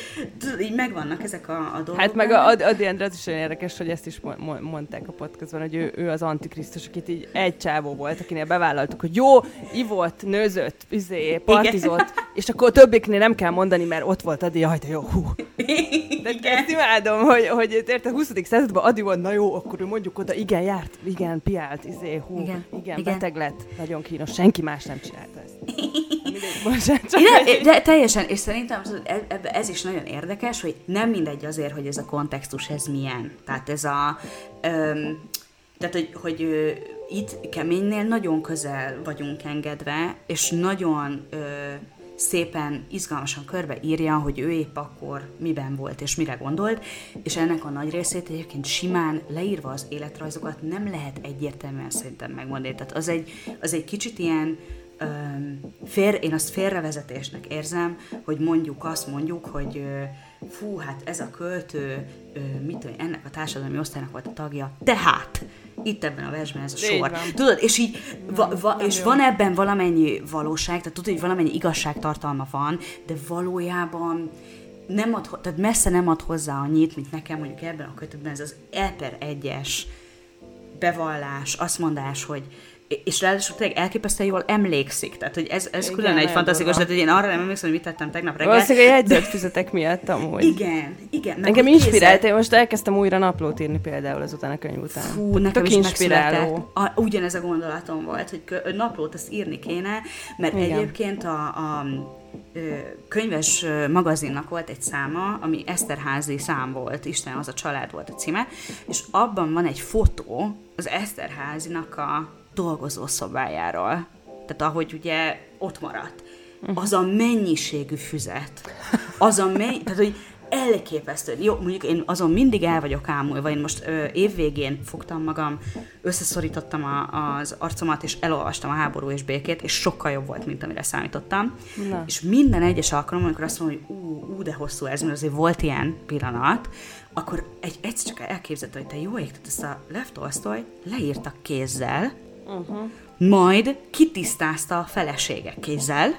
így megvannak ezek a, a dolgok. Hát meg a Adi Andrea az is olyan érdekes, hogy ezt is mondták a podcastban, hogy ő, ő az antikrisztus, akit így egy csávó volt, akinél bevállaltuk, hogy jó, ivott, nőzött, izé, partizott, Igen. és akkor a többiknél nem kell mondani, mert ott volt Adi, jaj, de jó, hú. De igen. ezt imádom, hogy, hogy érte, a 20. században Adi volt, na jó, akkor ő mondjuk oda, igen, járt, igen, piált, izé, hú, igen, igen, igen. beteg lett, nagyon kínos, senki más nem csinálta ezt. Bocsánat, de, de, teljesen, és szerintem ez, ez is nagyon érdekes, hogy nem mindegy azért, hogy ez a kontextus ez milyen. Tehát ez a... Öm, tehát, hogy, hogy itt keménynél nagyon közel vagyunk engedve, és nagyon ö, szépen, izgalmasan körbe írja, hogy ő épp akkor miben volt és mire gondolt, és ennek a nagy részét egyébként simán leírva az életrajzokat nem lehet egyértelműen szerintem megmondani. Tehát az egy, az egy kicsit ilyen fér, én azt félrevezetésnek érzem, hogy mondjuk azt mondjuk, hogy fú, hát ez a költő, ö, mit tudom, ennek a társadalmi osztálynak volt a tagja, tehát itt ebben a versben ez a sor. Tudod, és így, va, va, és van ebben valamennyi valóság, tehát tudod, hogy valamennyi igazságtartalma van, de valójában nem ad, tehát messze nem ad hozzá annyit, mint nekem mondjuk ebben a kötetben ez az E per egyes bevallás, azt mondás, hogy és ráadásul tényleg elképesztően jól emlékszik. Tehát, hogy ez, ez igen, külön egy fantasztikus, tehát, hogy én arra nem emlékszem, hogy mit tettem tegnap reggel. Valószínűleg a jegyzetfüzetek miatt amúgy. Igen, igen. Engem inspirált, én most elkezdtem újra naplót írni például azután a könyv után. Fú, nekem Tök is inspiráló. A, ugyanez a gondolatom volt, hogy naplót ezt írni kéne, mert igen. egyébként a, a könyves magazinnak volt egy száma, ami Eszterházi szám volt, Isten az a család volt a címe, és abban van egy fotó az Eszterházinak a dolgozó szobájáról. Tehát ahogy ugye ott maradt. Az a mennyiségű füzet. Az a mennyi, tehát hogy elképesztő. Jó, mondjuk én azon mindig el vagyok ámulva. Én most ö, évvégén fogtam magam, összeszorítottam a, az arcomat, és elolvastam a háború és békét, és sokkal jobb volt, mint amire számítottam. Na. És minden egyes alkalom, amikor azt mondom, hogy ú, ú, de hosszú ez, mert azért volt ilyen pillanat, akkor egy, egyszer csak elképzeltem, hogy te jó ég, tehát ezt a Lev Tolstoy leírta kézzel, uh-huh. majd kitisztázta a feleségek kézzel,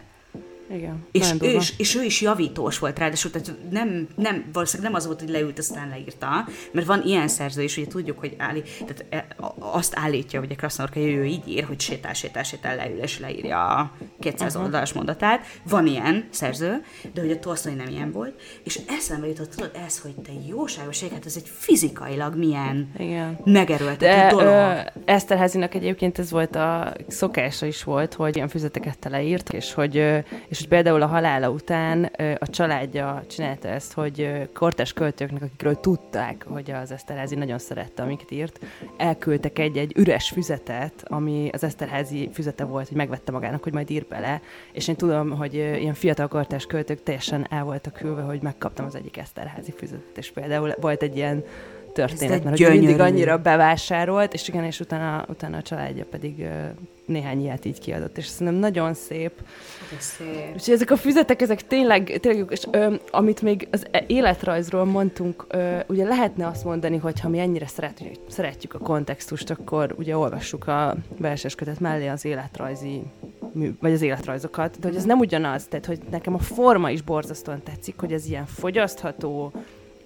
igen. És ő, is, és ő is javítós volt rá, de tehát nem, nem, valószínűleg nem az volt, hogy leült, aztán leírta, mert van ilyen szerző is, ugye tudjuk, hogy állí, tehát e, azt állítja, hogy a Krasznorka ő így ír, hogy sétál, sétál, sétál, leül és leírja a 200 uh-huh. oldalas mondatát. Van ilyen szerző, de hogy a Tolstoy nem ilyen volt, és eszembe jutott, tudod, ez, hogy te jóságos hát ez egy fizikailag milyen Igen. megerőltető dolog. Ö, Eszterházinak egyébként ez volt a szokása is volt, hogy ilyen füzeteket teleírt, és hogy, és és hogy például a halála után a családja csinálta ezt, hogy kortes költőknek, akikről tudták, hogy az Eszterházi nagyon szerette, amiket írt, elküldtek egy-egy üres füzetet, ami az Eszterházi füzete volt, hogy megvette magának, hogy majd ír bele, és én tudom, hogy ilyen fiatal kortes költők teljesen el voltak külve, hogy megkaptam az egyik Eszterházi füzetet, és például volt egy ilyen történet, mert hogy mindig annyira bevásárolt, és igen, és utána, utána a családja pedig néhány ilyet így kiadott, és szerintem nagyon szép. szép. Úgyhogy ezek a füzetek, ezek tényleg, tényleg és ö, amit még az e- életrajzról mondtunk, ö, ugye lehetne azt mondani, hogy ha mi ennyire szeretjük, szeretjük a kontextust, akkor ugye olvassuk a verseskötet mellé az életrajzi mű, vagy az életrajzokat, de hogy ez nem ugyanaz, tehát hogy nekem a forma is borzasztóan tetszik, hogy ez ilyen fogyasztható,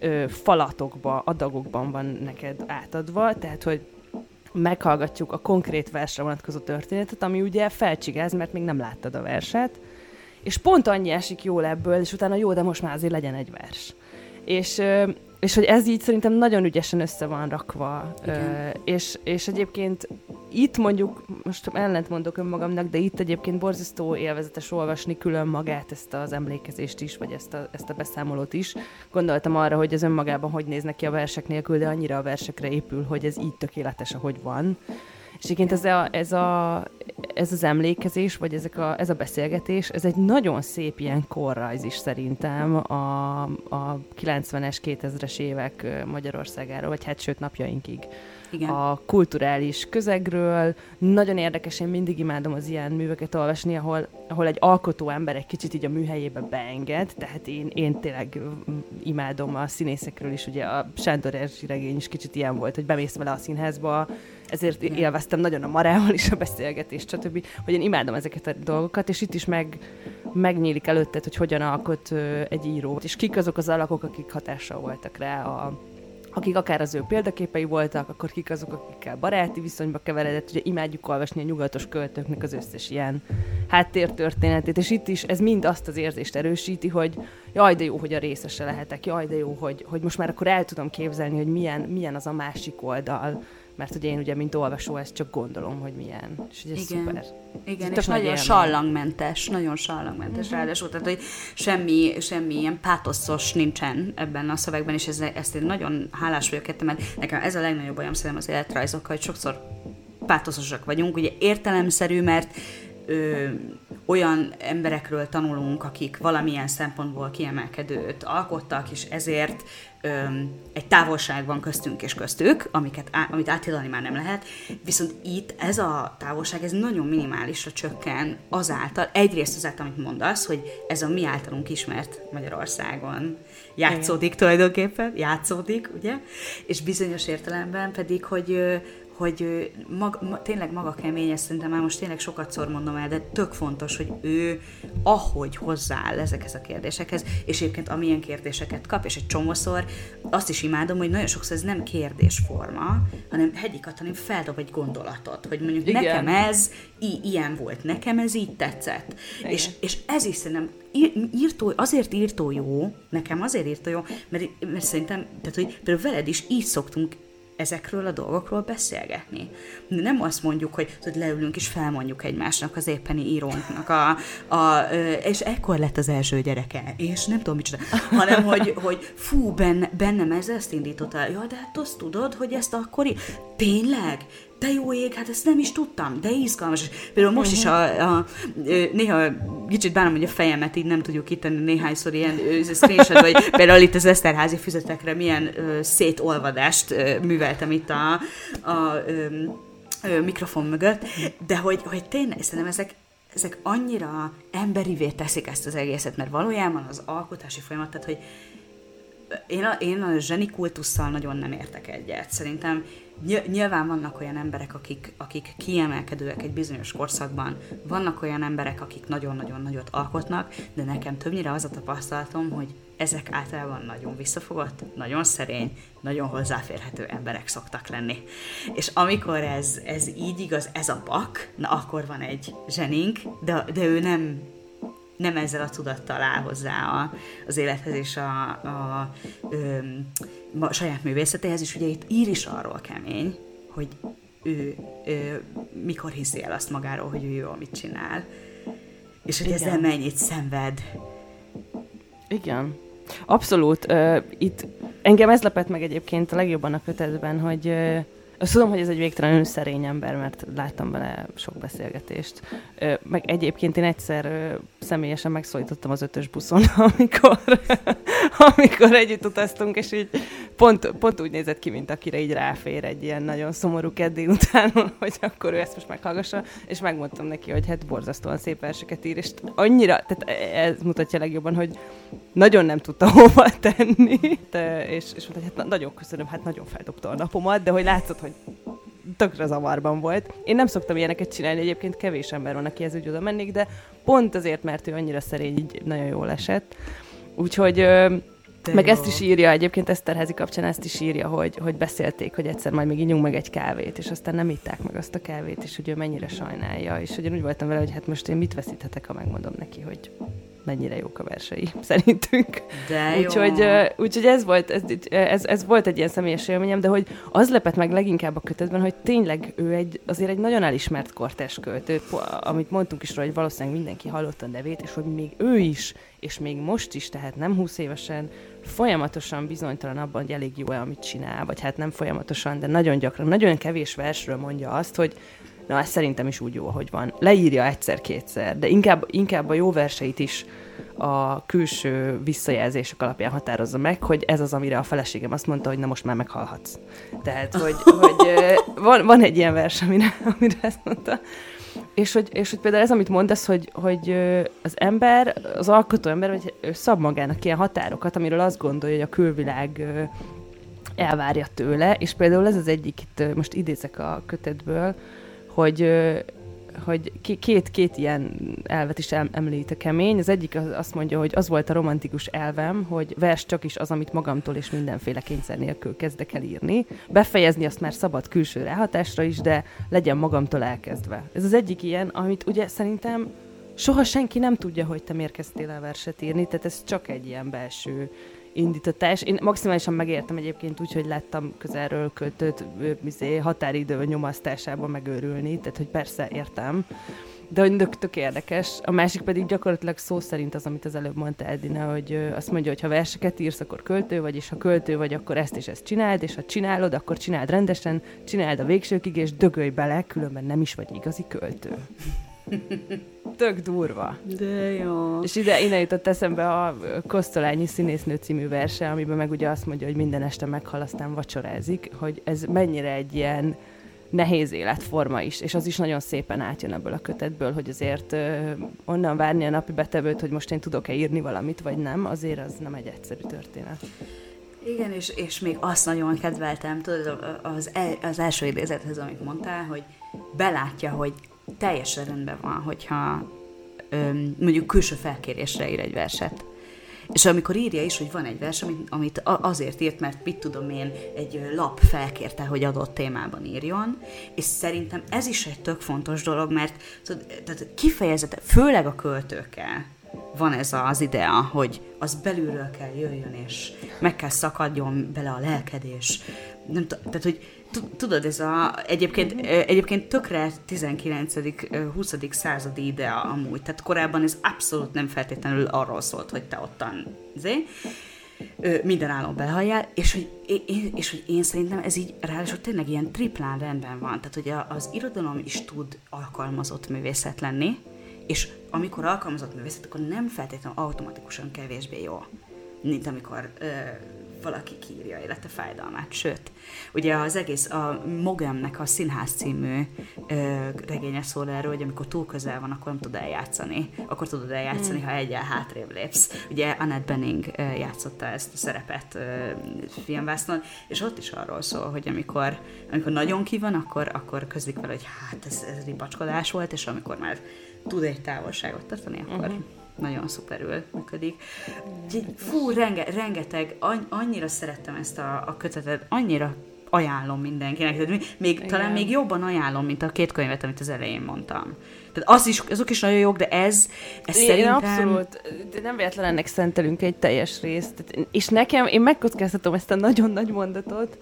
ö, falatokba, adagokban van neked átadva, tehát hogy meghallgatjuk a konkrét versre vonatkozó történetet, ami ugye felcsigáz, mert még nem láttad a verset, és pont annyi esik jól ebből, és utána jó, de most már azért legyen egy vers. És és hogy ez így szerintem nagyon ügyesen össze van rakva. Ö, és, és egyébként itt mondjuk, most ellent mondok önmagamnak, de itt egyébként borzasztó élvezetes olvasni külön magát, ezt az emlékezést is, vagy ezt a, ezt a beszámolót is. Gondoltam arra, hogy ez önmagában hogy néznek ki a versek nélkül, de annyira a versekre épül, hogy ez így tökéletes, ahogy van. És egyébként ez, a, ez, a, ez az emlékezés, vagy ezek a, ez a beszélgetés, ez egy nagyon szép ilyen korrajz is szerintem a, a 90-es, 2000-es évek Magyarországáról, vagy hát sőt napjainkig. Igen. a kulturális közegről. Nagyon érdekes, én mindig imádom az ilyen műveket olvasni, ahol, ahol egy alkotó ember egy kicsit így a műhelyébe beenged, tehát én, én tényleg imádom a színészekről is, ugye a Sándor Erzsi regény is kicsit ilyen volt, hogy bemész vele a színházba, ezért Igen. élveztem nagyon a Marával is a beszélgetést, stb. Hogy én imádom ezeket a dolgokat, és itt is meg, megnyílik előtted, hogy hogyan alkot egy író, és kik azok az alakok, akik hatással voltak rá a, akik akár az ő példaképei voltak, akkor kik azok, akikkel baráti viszonyba keveredett. Ugye imádjuk olvasni a nyugatos költőknek az összes ilyen háttértörténetét, és itt is ez mind azt az érzést erősíti, hogy jaj, de jó, hogy a részese lehetek, jaj, de jó, hogy, hogy most már akkor el tudom képzelni, hogy milyen, milyen az a másik oldal, mert ugye én ugye, mint olvasó, ezt csak gondolom, hogy milyen. És ugye Igen. szuper. Igen, és nagyon sallangmentes, nagyon sallangmentes uh-huh. ráadásul, tehát hogy semmi, semmi ilyen pátoszos nincsen ebben a szövegben, és ez, ezt én nagyon hálás vagyok érte, mert nekem ez a legnagyobb bajom szerintem az életrajzokkal, hogy sokszor pátoszosak vagyunk, ugye értelemszerű, mert ö, olyan emberekről tanulunk, akik valamilyen szempontból kiemelkedőt alkottak, és ezért ö, egy távolság van köztünk és köztük, amiket, á, amit áthidalni már nem lehet, viszont itt ez a távolság, ez nagyon minimálisra csökken azáltal, egyrészt azáltal, amit mondasz, hogy ez a mi általunk ismert Magyarországon játszódik tulajdonképpen, játszódik, ugye? És bizonyos értelemben pedig, hogy hogy mag, ma, tényleg maga kemény, ezt szerintem már most tényleg sokat szor mondom el, de tök fontos, hogy ő ahogy hozzááll ezekhez a kérdésekhez, és egyébként amilyen kérdéseket kap, és egy csomószor azt is imádom, hogy nagyon sokszor ez nem kérdésforma, hanem Hegyi Katalin feldob egy gondolatot, hogy mondjuk Igen. nekem ez i- ilyen volt, nekem ez így tetszett. És, és ez is szerintem írtó, azért írtó jó, nekem azért írtó jó, mert, mert szerintem, tehát, hogy például veled is így szoktunk ezekről a dolgokról beszélgetni. Nem azt mondjuk, hogy, hogy leülünk és felmondjuk egymásnak az éppeni írónknak, a, a, és ekkor lett az első gyereke, és nem tudom micsoda, hanem hogy, hogy fú, benne, bennem ez ezt indította. Ja, de hát azt tudod, hogy ezt akkor... Tényleg? de jó ég, hát ezt nem is tudtam, de izgalmas. Például most is a, a, néha kicsit bánom, hogy a fejemet így nem tudjuk kitenni néhányszor ilyen screenshot, vagy például itt az Eszterházi füzetekre milyen ö, szétolvadást ö, műveltem itt a, a ö, ö, mikrofon mögött, de hogy, hogy tényleg szerintem ezek, ezek annyira emberivé teszik ezt az egészet, mert valójában az alkotási folyamat, tehát hogy én a, én a zseni kultusszal nagyon nem értek egyet. Szerintem nyilván vannak olyan emberek, akik, akik kiemelkedőek egy bizonyos korszakban, vannak olyan emberek, akik nagyon-nagyon nagyot alkotnak, de nekem többnyire az a tapasztalatom, hogy ezek általában nagyon visszafogott, nagyon szerény, nagyon hozzáférhető emberek szoktak lenni. És amikor ez, ez így igaz, ez a pak, na akkor van egy zsenink, de, de ő nem nem ezzel a tudattal áll hozzá a, az élethez és a, a, ö, a saját művészetéhez, és ugye itt ír is arról kemény, hogy ő, ő mikor hiszi el azt magáról, hogy ő jó, amit csinál, és hogy Igen. ezzel mennyit szenved. Igen. Abszolút. Uh, itt engem ez lepett meg egyébként a legjobban a kötetben, hogy uh, azt tudom, hogy ez egy végtelenül szerény ember, mert láttam vele sok beszélgetést. Meg egyébként én egyszer személyesen megszólítottam az ötös buszon, amikor, amikor együtt utaztunk, és így pont, pont úgy nézett ki, mint akire így ráfér egy ilyen nagyon szomorú keddi után, hogy akkor ő ezt most meghallgassa, és megmondtam neki, hogy hát borzasztóan szép verseket ír, és annyira, tehát ez mutatja legjobban, hogy nagyon nem tudta hova tenni, de, és, és mondta, hogy hát nagyon köszönöm, hát nagyon feldobta a napomat, de hogy látszott, hogy tökre zavarban volt. Én nem szoktam ilyeneket csinálni, egyébként kevés ember van, ez úgy oda mennék, de pont azért, mert ő annyira szerény, így nagyon jól esett. Úgyhogy de meg jó. ezt is írja, egyébként Eszterházi kapcsán ezt is írja, hogy, hogy beszélték, hogy egyszer majd még ígyunk meg egy kávét, és aztán nem itták meg azt a kávét, és hogy ő mennyire sajnálja, és hogy én úgy voltam vele, hogy hát most én mit veszíthetek, ha megmondom neki, hogy mennyire jók a versei, szerintünk. De úgyhogy, jó. úgyhogy ez, volt, ez, ez, ez, volt egy ilyen személyes élményem, de hogy az lepett meg leginkább a kötetben, hogy tényleg ő egy, azért egy nagyon elismert kortes költő, amit mondtunk is róla, hogy valószínűleg mindenki hallotta a nevét, és hogy még ő is, és még most is, tehát nem 20 évesen, folyamatosan bizonytalan abban, hogy elég jó-e, amit csinál, vagy hát nem folyamatosan, de nagyon gyakran, nagyon kevés versről mondja azt, hogy Na, ez szerintem is úgy jó, hogy van. Leírja egyszer-kétszer, de inkább, inkább a jó verseit is a külső visszajelzések alapján határozza meg, hogy ez az, amire a feleségem azt mondta, hogy na most már meghalhatsz. Tehát, hogy, hogy van, van egy ilyen vers, amire, amire ezt mondta. És hogy, és hogy például ez, amit mondasz, hogy, hogy az ember, az alkotó ember, vagy szab magának ilyen határokat, amiről azt gondolja, hogy a külvilág elvárja tőle, és például ez az egyik, itt most idézek a kötetből, hogy hogy két, két ilyen elvet is említ a kemény. Az egyik az azt mondja, hogy az volt a romantikus elvem, hogy vers csak is az, amit magamtól és mindenféle kényszer nélkül kezdek el írni. Befejezni azt már szabad külső ráhatásra is, de legyen magamtól elkezdve. Ez az egyik ilyen, amit ugye szerintem soha senki nem tudja, hogy te miért kezdtél el verset írni, tehát ez csak egy ilyen belső indítatás. Én maximálisan megértem egyébként úgy, hogy láttam közelről költőt izé, határidő nyomasztásában megőrülni, tehát hogy persze értem. De hogy tök, tök érdekes. A másik pedig gyakorlatilag szó szerint az, amit az előbb mondta Edina, hogy azt mondja, hogy ha verseket írsz, akkor költő vagy, és ha költő vagy, akkor ezt és ezt csináld, és ha csinálod, akkor csináld rendesen, csináld a végsőkig, és dögölj bele, különben nem is vagy igazi költő. Tök durva. De jó. És ide, innen jutott eszembe a Kosztolányi színésznő című verse, amiben meg ugye azt mondja, hogy minden este meghal, aztán vacsorázik, hogy ez mennyire egy ilyen nehéz életforma is, és az is nagyon szépen átjön ebből a kötetből, hogy azért ö, onnan várni a napi betevőt, hogy most én tudok-e írni valamit, vagy nem, azért az nem egy egyszerű történet. Igen, és, és még azt nagyon kedveltem, tudod, az, el, az első idézethez, amit mondtál, hogy belátja, hogy teljesen rendben van, hogyha öm, mondjuk külső felkérésre ír egy verset. És amikor írja is, hogy van egy vers, amit, amit azért írt, mert mit tudom én, egy lap felkérte, hogy adott témában írjon, és szerintem ez is egy tök fontos dolog, mert tehát kifejezete, főleg a költőkkel, van ez az idea, hogy az belülről kell jöjjön, és meg kell szakadjon bele a lelkedés. Nem t- tehát, hogy tudod, ez a, egyébként, egyébként tökre 19.-20. századi idea amúgy, tehát korábban ez abszolút nem feltétlenül arról szólt, hogy te ottan zé, minden állam belhalljál, és hogy, én, és hogy én szerintem ez így ráadásul tényleg ilyen triplán rendben van, tehát hogy az irodalom is tud alkalmazott művészet lenni, és amikor alkalmazott művészet, akkor nem feltétlenül automatikusan kevésbé jó, mint amikor ö, valaki kírja élete fájdalmát. Sőt, ugye az egész, a Mogemnek a Színház című ö, regénye szól erről, hogy amikor túl közel van, akkor nem tud eljátszani. Akkor tudod eljátszani, mm. ha egyel hátrébb lépsz. Ugye Annette Benning ö, játszotta ezt a szerepet filmvásznon, és ott is arról szól, hogy amikor, amikor nagyon ki van, akkor, akkor közlik vele, hogy hát ez, ez ripacskodás volt, és amikor már tud egy távolságot tartani, akkor uh-huh. Nagyon szuperül működik. Fú, renge, rengeteg, annyira szerettem ezt a, a kötetet, annyira ajánlom mindenkinek. Tehát még, Igen. talán még jobban ajánlom, mint a két könyvet, amit az elején mondtam. Tehát az is, azok is nagyon jók, de ez, ez én szerintem... Abszolút, de nem véletlen ennek szentelünk egy teljes részt. És nekem, én megkockáztatom ezt a nagyon nagy mondatot,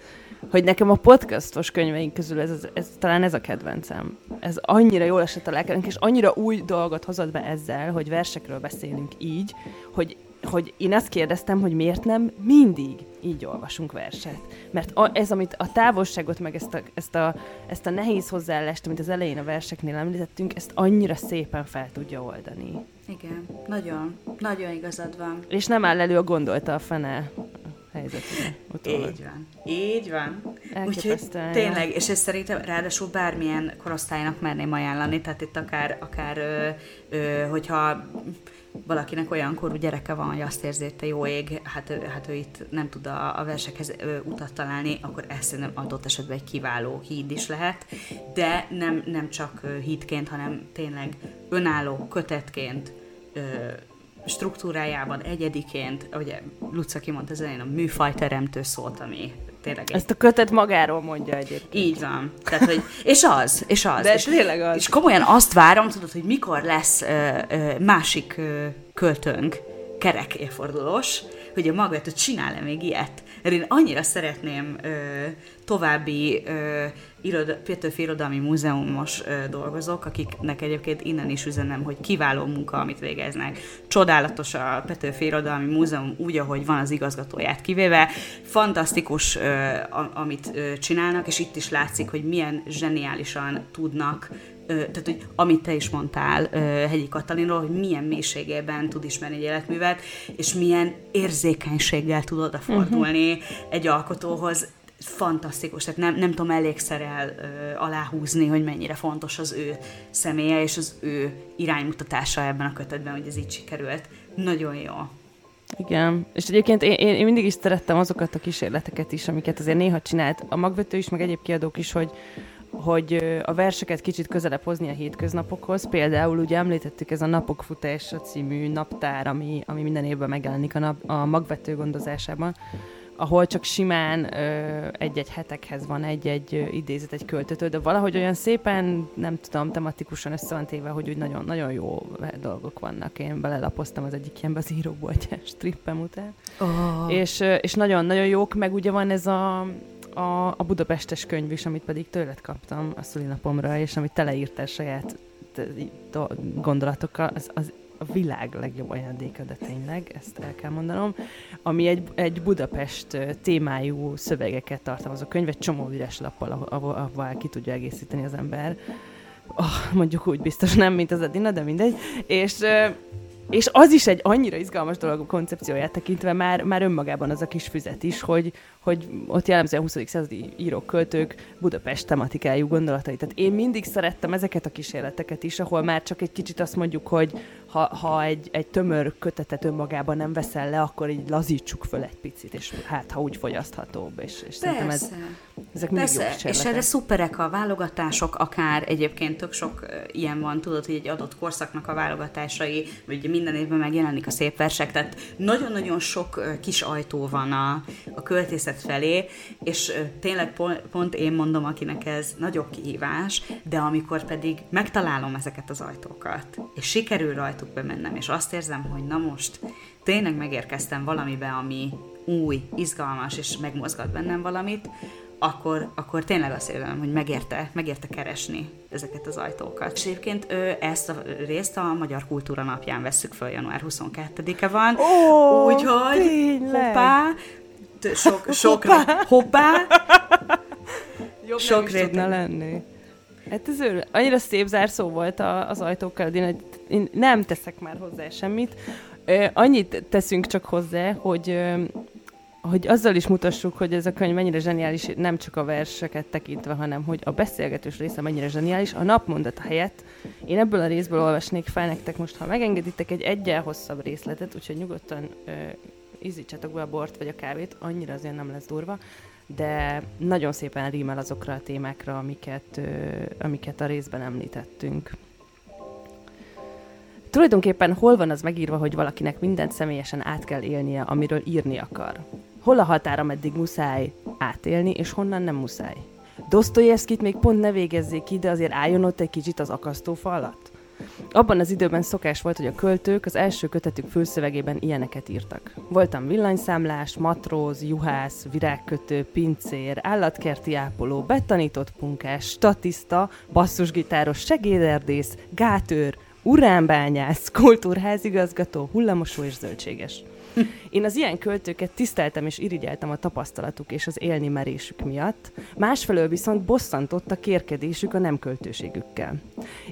hogy nekem a podcastos könyveink közül ez, ez, ez talán ez a kedvencem. Ez annyira jól esett a lelkedünk, és annyira új dolgot hozott be ezzel, hogy versekről beszélünk így, hogy hogy én azt kérdeztem, hogy miért nem mindig így olvasunk verset. Mert a, ez, amit a távolságot, meg ezt a, ezt, a, ezt a nehéz hozzáállást, amit az elején a verseknél említettünk, ezt annyira szépen fel tudja oldani. Igen, nagyon, nagyon igazad van. És nem áll elő a gondolta a fene helyzetére. Így van. Így van. Úgyhogy tényleg, és ez szerintem ráadásul bármilyen korosztálynak merném ajánlani, tehát itt akár, akár ö, ö, hogyha valakinek olyan korú gyereke van, hogy azt érzi, hogy te jó ég, hát, hát ő itt nem tud a, a versekhez ö, utat találni, akkor ez szerintem adott esetben egy kiváló híd is lehet, de nem, nem csak hídként, hanem tényleg önálló kötetként ö, struktúrájában egyediként, ugye Luca kimondta az elején, a műfajteremtő szót, ami tényleg... Egy... Ezt a kötet magáról mondja egyébként. Így van. Tehát, hogy, és az, és az. De és, tényleg az. És komolyan azt várom, tudod, hogy mikor lesz ö, ö, másik ö, költőnk, kerek évfordulós, hogy a Magvető csinál-e még ilyet. Mert én annyira szeretném ö, további ö, iroda, Petőfi Irodalmi Múzeumos ö, dolgozók, akiknek egyébként innen is üzenem, hogy kiváló munka, amit végeznek. Csodálatos a Petőfi Irodalmi Múzeum úgy, ahogy van az igazgatóját kivéve. Fantasztikus, ö, amit ö, csinálnak, és itt is látszik, hogy milyen zseniálisan tudnak tehát hogy amit te is mondtál Hegyi Katalinról, hogy milyen mélységében tud ismerni egy életművet, és milyen érzékenységgel tud odafordulni uh-huh. egy alkotóhoz, fantasztikus, tehát nem, nem tudom elégszer el ö, aláhúzni, hogy mennyire fontos az ő személye és az ő iránymutatása ebben a kötetben, hogy ez így sikerült. Nagyon jó. Igen, és egyébként én, én mindig is szerettem azokat a kísérleteket is, amiket azért néha csinált a magvető is, meg egyéb kiadók is, hogy, hogy a verseket kicsit közelebb hozni a hétköznapokhoz. Például ugye említettük ez a Napok futása című naptár, ami, ami minden évben megjelenik a, nap, a magvető gondozásában, ahol csak simán egy-egy hetekhez van egy-egy idézet egy költőtől, de valahogy olyan szépen, nem tudom, tematikusan össze van téve, hogy úgy nagyon, nagyon jó dolgok vannak. Én belelapoztam az egyik ilyenbe az íróboltyás trippem után. Oh. És, és nagyon, nagyon jók, meg ugye van ez a a, a budapestes könyv is, amit pedig tőled kaptam a szülinapomra, és amit teleírtál saját gondolatokkal, az, az a világ legjobb ajándéka, de tényleg, ezt el kell mondanom, ami egy, egy Budapest témájú szövegeket tartalmazó könyv, egy csomó üres lappal, ahol ki tudja egészíteni az ember oh, mondjuk úgy biztos nem, mint az Adina, de mindegy, és és az is egy annyira izgalmas dolog a koncepcióját tekintve, már, már önmagában az a kis füzet is, hogy, hogy ott jellemzően 20. századi írók, költők Budapest tematikájú gondolatai. Tehát én mindig szerettem ezeket a kísérleteket is, ahol már csak egy kicsit azt mondjuk, hogy ha, ha egy, egy tömör kötetet önmagában nem veszel le, akkor így lazítsuk föl egy picit, és hát, ha úgy fogyaszthatóbb. És, és szerintem ez, ezek Persze, jó és erre szuperek a válogatások, akár egyébként tök sok ilyen van, tudod, hogy egy adott korszaknak a válogatásai, vagy minden évben megjelenik a szép versek, tehát nagyon-nagyon sok kis ajtó van a, a költészet felé, és tényleg pont, én mondom, akinek ez nagyobb kihívás, de amikor pedig megtalálom ezeket az ajtókat, és sikerül rajtuk bemennem, és azt érzem, hogy na most tényleg megérkeztem valamibe, ami új, izgalmas, és megmozgat bennem valamit, akkor, akkor tényleg azt érzem, hogy megérte, megérte keresni ezeket az ajtókat. És egyébként ezt a részt a Magyar Kultúra napján vesszük föl, január 22-e van. Oh, úgyhogy hoppá, sok, sok, hoppá, hoppá Jobb sok nem is lenni. Hát ez ő, annyira szép zárszó volt a, az ajtókkal, én, én nem teszek már hozzá semmit. Annyit teszünk csak hozzá, hogy hogy azzal is mutassuk, hogy ez a könyv mennyire zseniális, nem csak a verseket tekintve, hanem hogy a beszélgetős része mennyire zseniális. A napmondata helyett én ebből a részből olvasnék fel nektek most, ha megengeditek egy egyel hosszabb részletet, úgyhogy nyugodtan ö, be a bort vagy a kávét, annyira azért nem lesz durva, de nagyon szépen rímel azokra a témákra, amiket, ö, amiket a részben említettünk. Tulajdonképpen hol van az megírva, hogy valakinek mindent személyesen át kell élnie, amiről írni akar? Hol a határa, meddig muszáj átélni, és honnan nem muszáj? Dostoyevskit még pont ne végezzék ki, de azért álljon ott egy kicsit az akasztófa alatt? Abban az időben szokás volt, hogy a költők az első kötetük fülszövegében ilyeneket írtak. Voltam villanyszámlás, matróz, juhász, virágkötő, pincér, állatkerti ápoló, betanított punkás, statiszta, basszusgitáros, segéderdész, gátőr, uránbányász, kultúrházigazgató, hullamosó és zöldséges. Én az ilyen költőket tiszteltem és irigyeltem a tapasztalatuk és az élni merésük miatt, másfelől viszont bosszantott a kérkedésük a nem költőségükkel.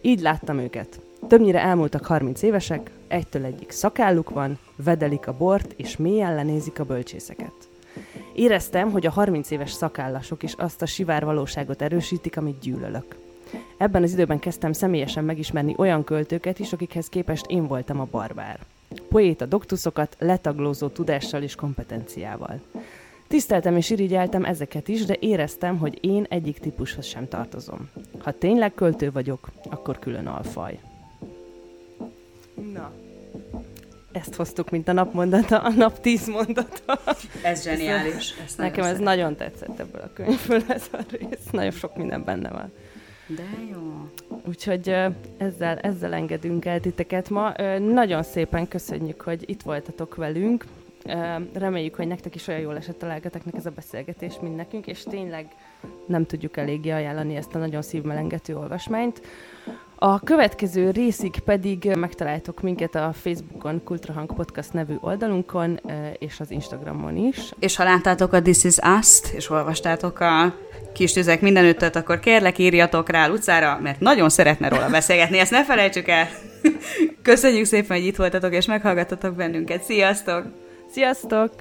Így láttam őket. Többnyire elmúltak 30 évesek, egytől egyik szakálluk van, vedelik a bort és mélyen lenézik a bölcsészeket. Éreztem, hogy a 30 éves szakállasok is azt a sivár valóságot erősítik, amit gyűlölök. Ebben az időben kezdtem személyesen megismerni olyan költőket is, akikhez képest én voltam a barbár. Poéta doktuszokat letaglózó tudással és kompetenciával. Tiszteltem és irigyeltem ezeket is, de éreztem, hogy én egyik típushoz sem tartozom. Ha tényleg költő vagyok, akkor külön alfaj. Na, ezt hoztuk, mint a napmondata, a nap tíz mondata. Ez zseniális. Ezt Nekem ez nagyon tetszett ebből a könyvből ez a rész. Nagyon sok minden benne van. De jó. Úgyhogy ezzel, ezzel engedünk el titeket ma. Nagyon szépen köszönjük, hogy itt voltatok velünk. Reméljük, hogy nektek is olyan jól esett a lelketeknek ez a beszélgetés, mint nekünk, és tényleg nem tudjuk eléggé ajánlani ezt a nagyon szívmelengető olvasmányt. A következő részig pedig megtaláltok minket a Facebookon, Kultrahang Podcast nevű oldalunkon, és az Instagramon is. És ha láttátok a This Is Us-t, és olvastátok a kis tüzek mindenüttet, akkor kérlek írjatok rá utcára, mert nagyon szeretne róla beszélgetni, ezt ne felejtsük el. Köszönjük szépen, hogy itt voltatok, és meghallgattatok bennünket. Sziasztok! Sziasztok!